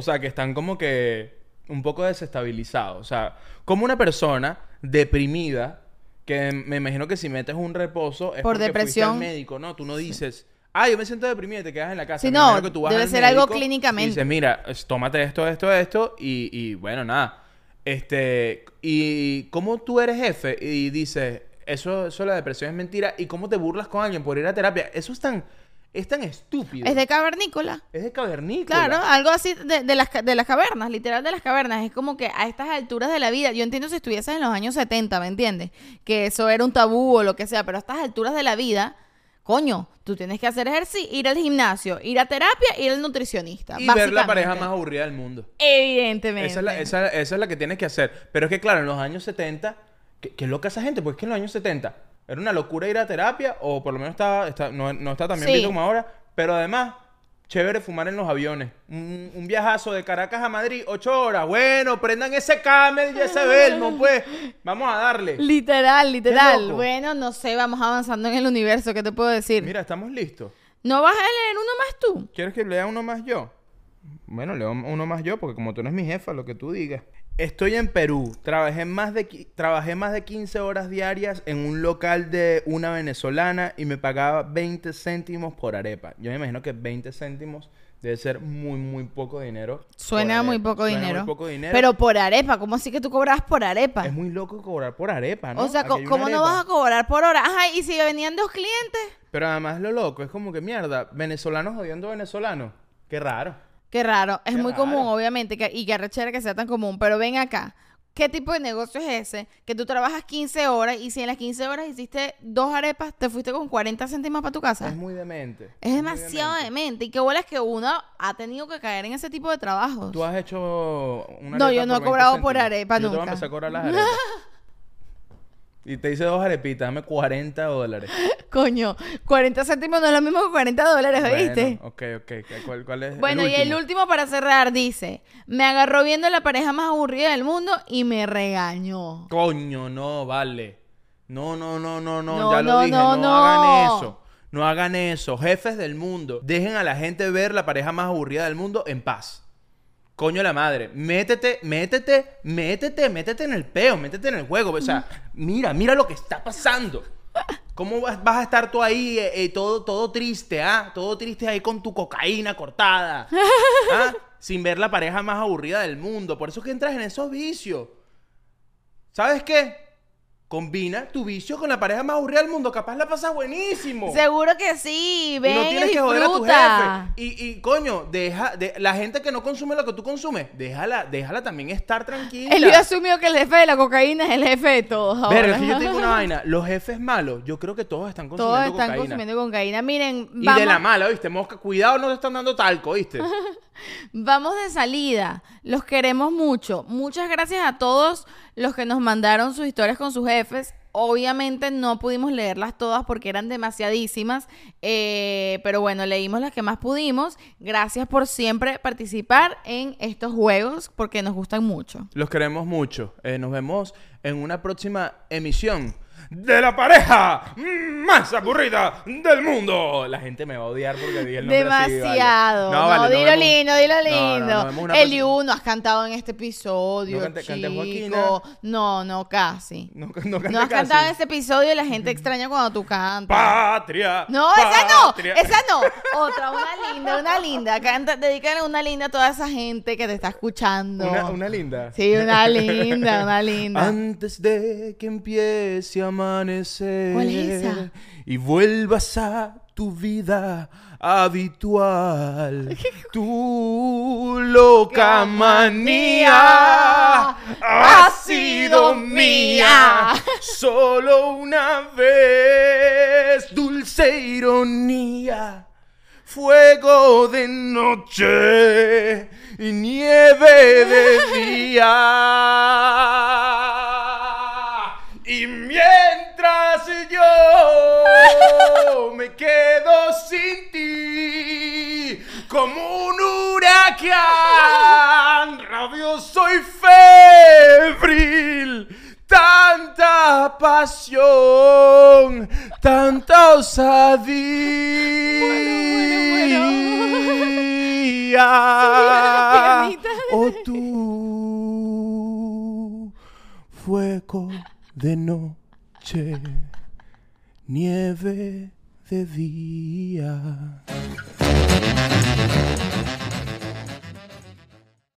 O sea, que están como que un poco desestabilizados. O sea, como una persona deprimida, que me imagino que si metes un reposo es Por porque depresión. fuiste al médico, ¿no? Tú no dices, ah, yo me siento deprimida y te quedas en la casa. Sí, Me no, imagino que tú vas debe al ser algo médico clínicamente. Y dices, mira, es- tómate esto, esto, esto, y, y bueno, nada. Este, y cómo tú eres jefe y dices, eso, eso la depresión es mentira, y cómo te burlas con alguien por ir a terapia, eso es tan, es tan estúpido. Es de cavernícola. Es de cavernícola. Claro, algo así de, de las, de las cavernas, literal de las cavernas. Es como que a estas alturas de la vida, yo entiendo si estuvieses en los años 70, ¿me entiendes? Que eso era un tabú o lo que sea, pero a estas alturas de la vida, coño, tú tienes que hacer ejercicio, ir al gimnasio, ir a terapia, ir al nutricionista. Y ver la pareja más aburrida del mundo. Evidentemente. Esa es, la, esa, esa es la que tienes que hacer. Pero es que, claro, en los años 70, qué, qué loca esa gente, porque es que en los años 70 era una locura ir a terapia, o por lo menos estaba, está- no, no está tan bien Sí. visto como ahora, pero además, chévere fumar en los aviones. Un, un viajazo de Caracas a Madrid, ocho horas. Bueno, prendan ese camel y ese Belmo, pues. Vamos a darle. Literal, literal. Bueno, no sé, vamos avanzando en el universo, ¿qué te puedo decir? Mira, estamos listos. ¿No vas a leer uno más tú? ¿Quieres que lea uno más yo? Bueno, leo uno más yo, porque como tú no eres mi jefa, lo que tú digas. Estoy en Perú. Trabajé más, de, trabajé más de 15 horas diarias en un local de una venezolana y me pagaba 20 céntimos por arepa. Yo me imagino que 20 céntimos debe ser muy, muy poco dinero. Suena muy poco Suena dinero. muy poco dinero. Pero por arepa, ¿cómo así que tú cobras por arepa? es muy loco cobrar por arepa, ¿no? O sea, ¿cómo no vas a cobrar por hora? Ajá, y si venían dos clientes. Pero además lo loco, es como que mierda, venezolanos jodiendo venezolanos. Qué raro. Qué raro, es Qué muy raro. común, obviamente, que, y que arrechera que sea tan común, pero ven acá. ¿Qué tipo de negocio es ese? Que tú trabajas 15 horas y si en las 15 horas hiciste dos arepas, te fuiste con 40 céntimos para tu casa. Es muy demente. Es demasiado demente. demente. Y qué bola es que uno ha tenido que caer en ese tipo de trabajos. ¿Tú has hecho una No, yo no he cobrado 20 por arepa yo Te voy nunca. a empezar a cobrar las arepas. Y te hice dos arepitas, dame 40 dólares. Coño, 40 céntimos no es lo mismo que 40 dólares, ¿oíste? Bueno, ok, ok. ¿Cuál, cuál es Bueno, y el último para cerrar dice, me agarró viendo la pareja más aburrida del mundo y me regañó. Coño, no, vale. No, no, no, no, no, No, ya lo no, dije. no, No, no. hagan eso. No hagan eso. Jefes del mundo, dejen a la gente ver la pareja más aburrida del mundo en paz. Coño la madre, métete, métete, métete, métete en el peo, métete en el juego. O sea, mira, mira lo que está pasando. ¿Cómo vas, vas a estar tú ahí eh, eh, todo, todo triste, ah? Todo triste ahí con tu cocaína cortada. ¿Ah? Sin ver la pareja más aburrida del mundo. Por eso es que entras en esos vicios. ¿Sabes qué? Combina tu vicio con la pareja más aburrida del mundo. Capaz la pasas buenísimo. Seguro que sí, Y ven no y tienes que joder a tu jefe. Y, y, coño, deja, de, la gente que no consume lo que tú consumes, déjala, déjala también estar tranquila. Él ya asumió que el jefe de la cocaína es el jefe de todos es que yo te digo una vaina. Los jefes malos, yo creo que todos están consumiendo Todos están cocaína. consumiendo cocaína. Miren, Y vamos, de la mala, ¿viste? Mosca, cuidado, no te están dando talco, ¿viste? vamos de salida. Los queremos mucho. Muchas gracias a todos los que nos mandaron sus historias con sus jefes. obviamente no pudimos leerlas todas porque eran demasiadísimas, eh, pero bueno, leímos las que más pudimos. Gracias por siempre participar en estos juegos porque nos gustan mucho. Los queremos mucho. Eh, nos vemos en una próxima emisión de la pareja más aburrida del mundo. La gente me va a odiar porque dije el nombre así, vale. Demasiado. No, vale, dilo vemos- lindo, dilo No, no, lindo. nos vemos una Eliu, próxima- no has cantado en este episodio, No canté chico. No, no, casi. No, no, No has casi. cantado en este episodio y la gente extraña cuando tú cantas. Patria. No, esa no, esa no. Otra, una linda, una linda. Canta, dedícale una linda a toda esa gente que te está escuchando. Una, una linda. Sí, una linda, una linda. Antes de que empiece a amanecer ¿Cuál es esa? y vuelvas a tu vida habitual, tu loca manía ha sido mía solo una vez, dulce ironía. Fuego de noche y nieve de día. Y mientras yo me quedo sin ti, como un huracán, rabioso y febril. Tanta pasión, tanta osadía. La piernita. Oh tú, fuego de noche, nieve de día.